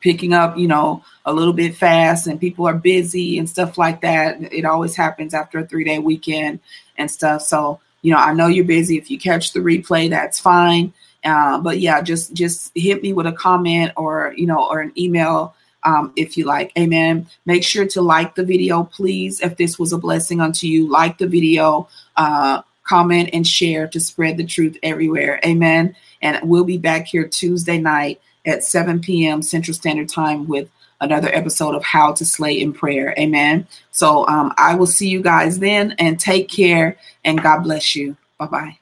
picking up, you know, a little bit fast, and people are busy and stuff like that. It always happens after a three day weekend and stuff. So you know, I know you're busy. If you catch the replay, that's fine. Uh, but yeah, just just hit me with a comment or you know or an email um, if you like. Amen. Make sure to like the video, please. If this was a blessing unto you, like the video, uh, comment and share to spread the truth everywhere. Amen. And we'll be back here Tuesday night at 7 p.m. Central Standard Time with another episode of How to Slay in Prayer. Amen. So um, I will see you guys then and take care and God bless you. Bye bye.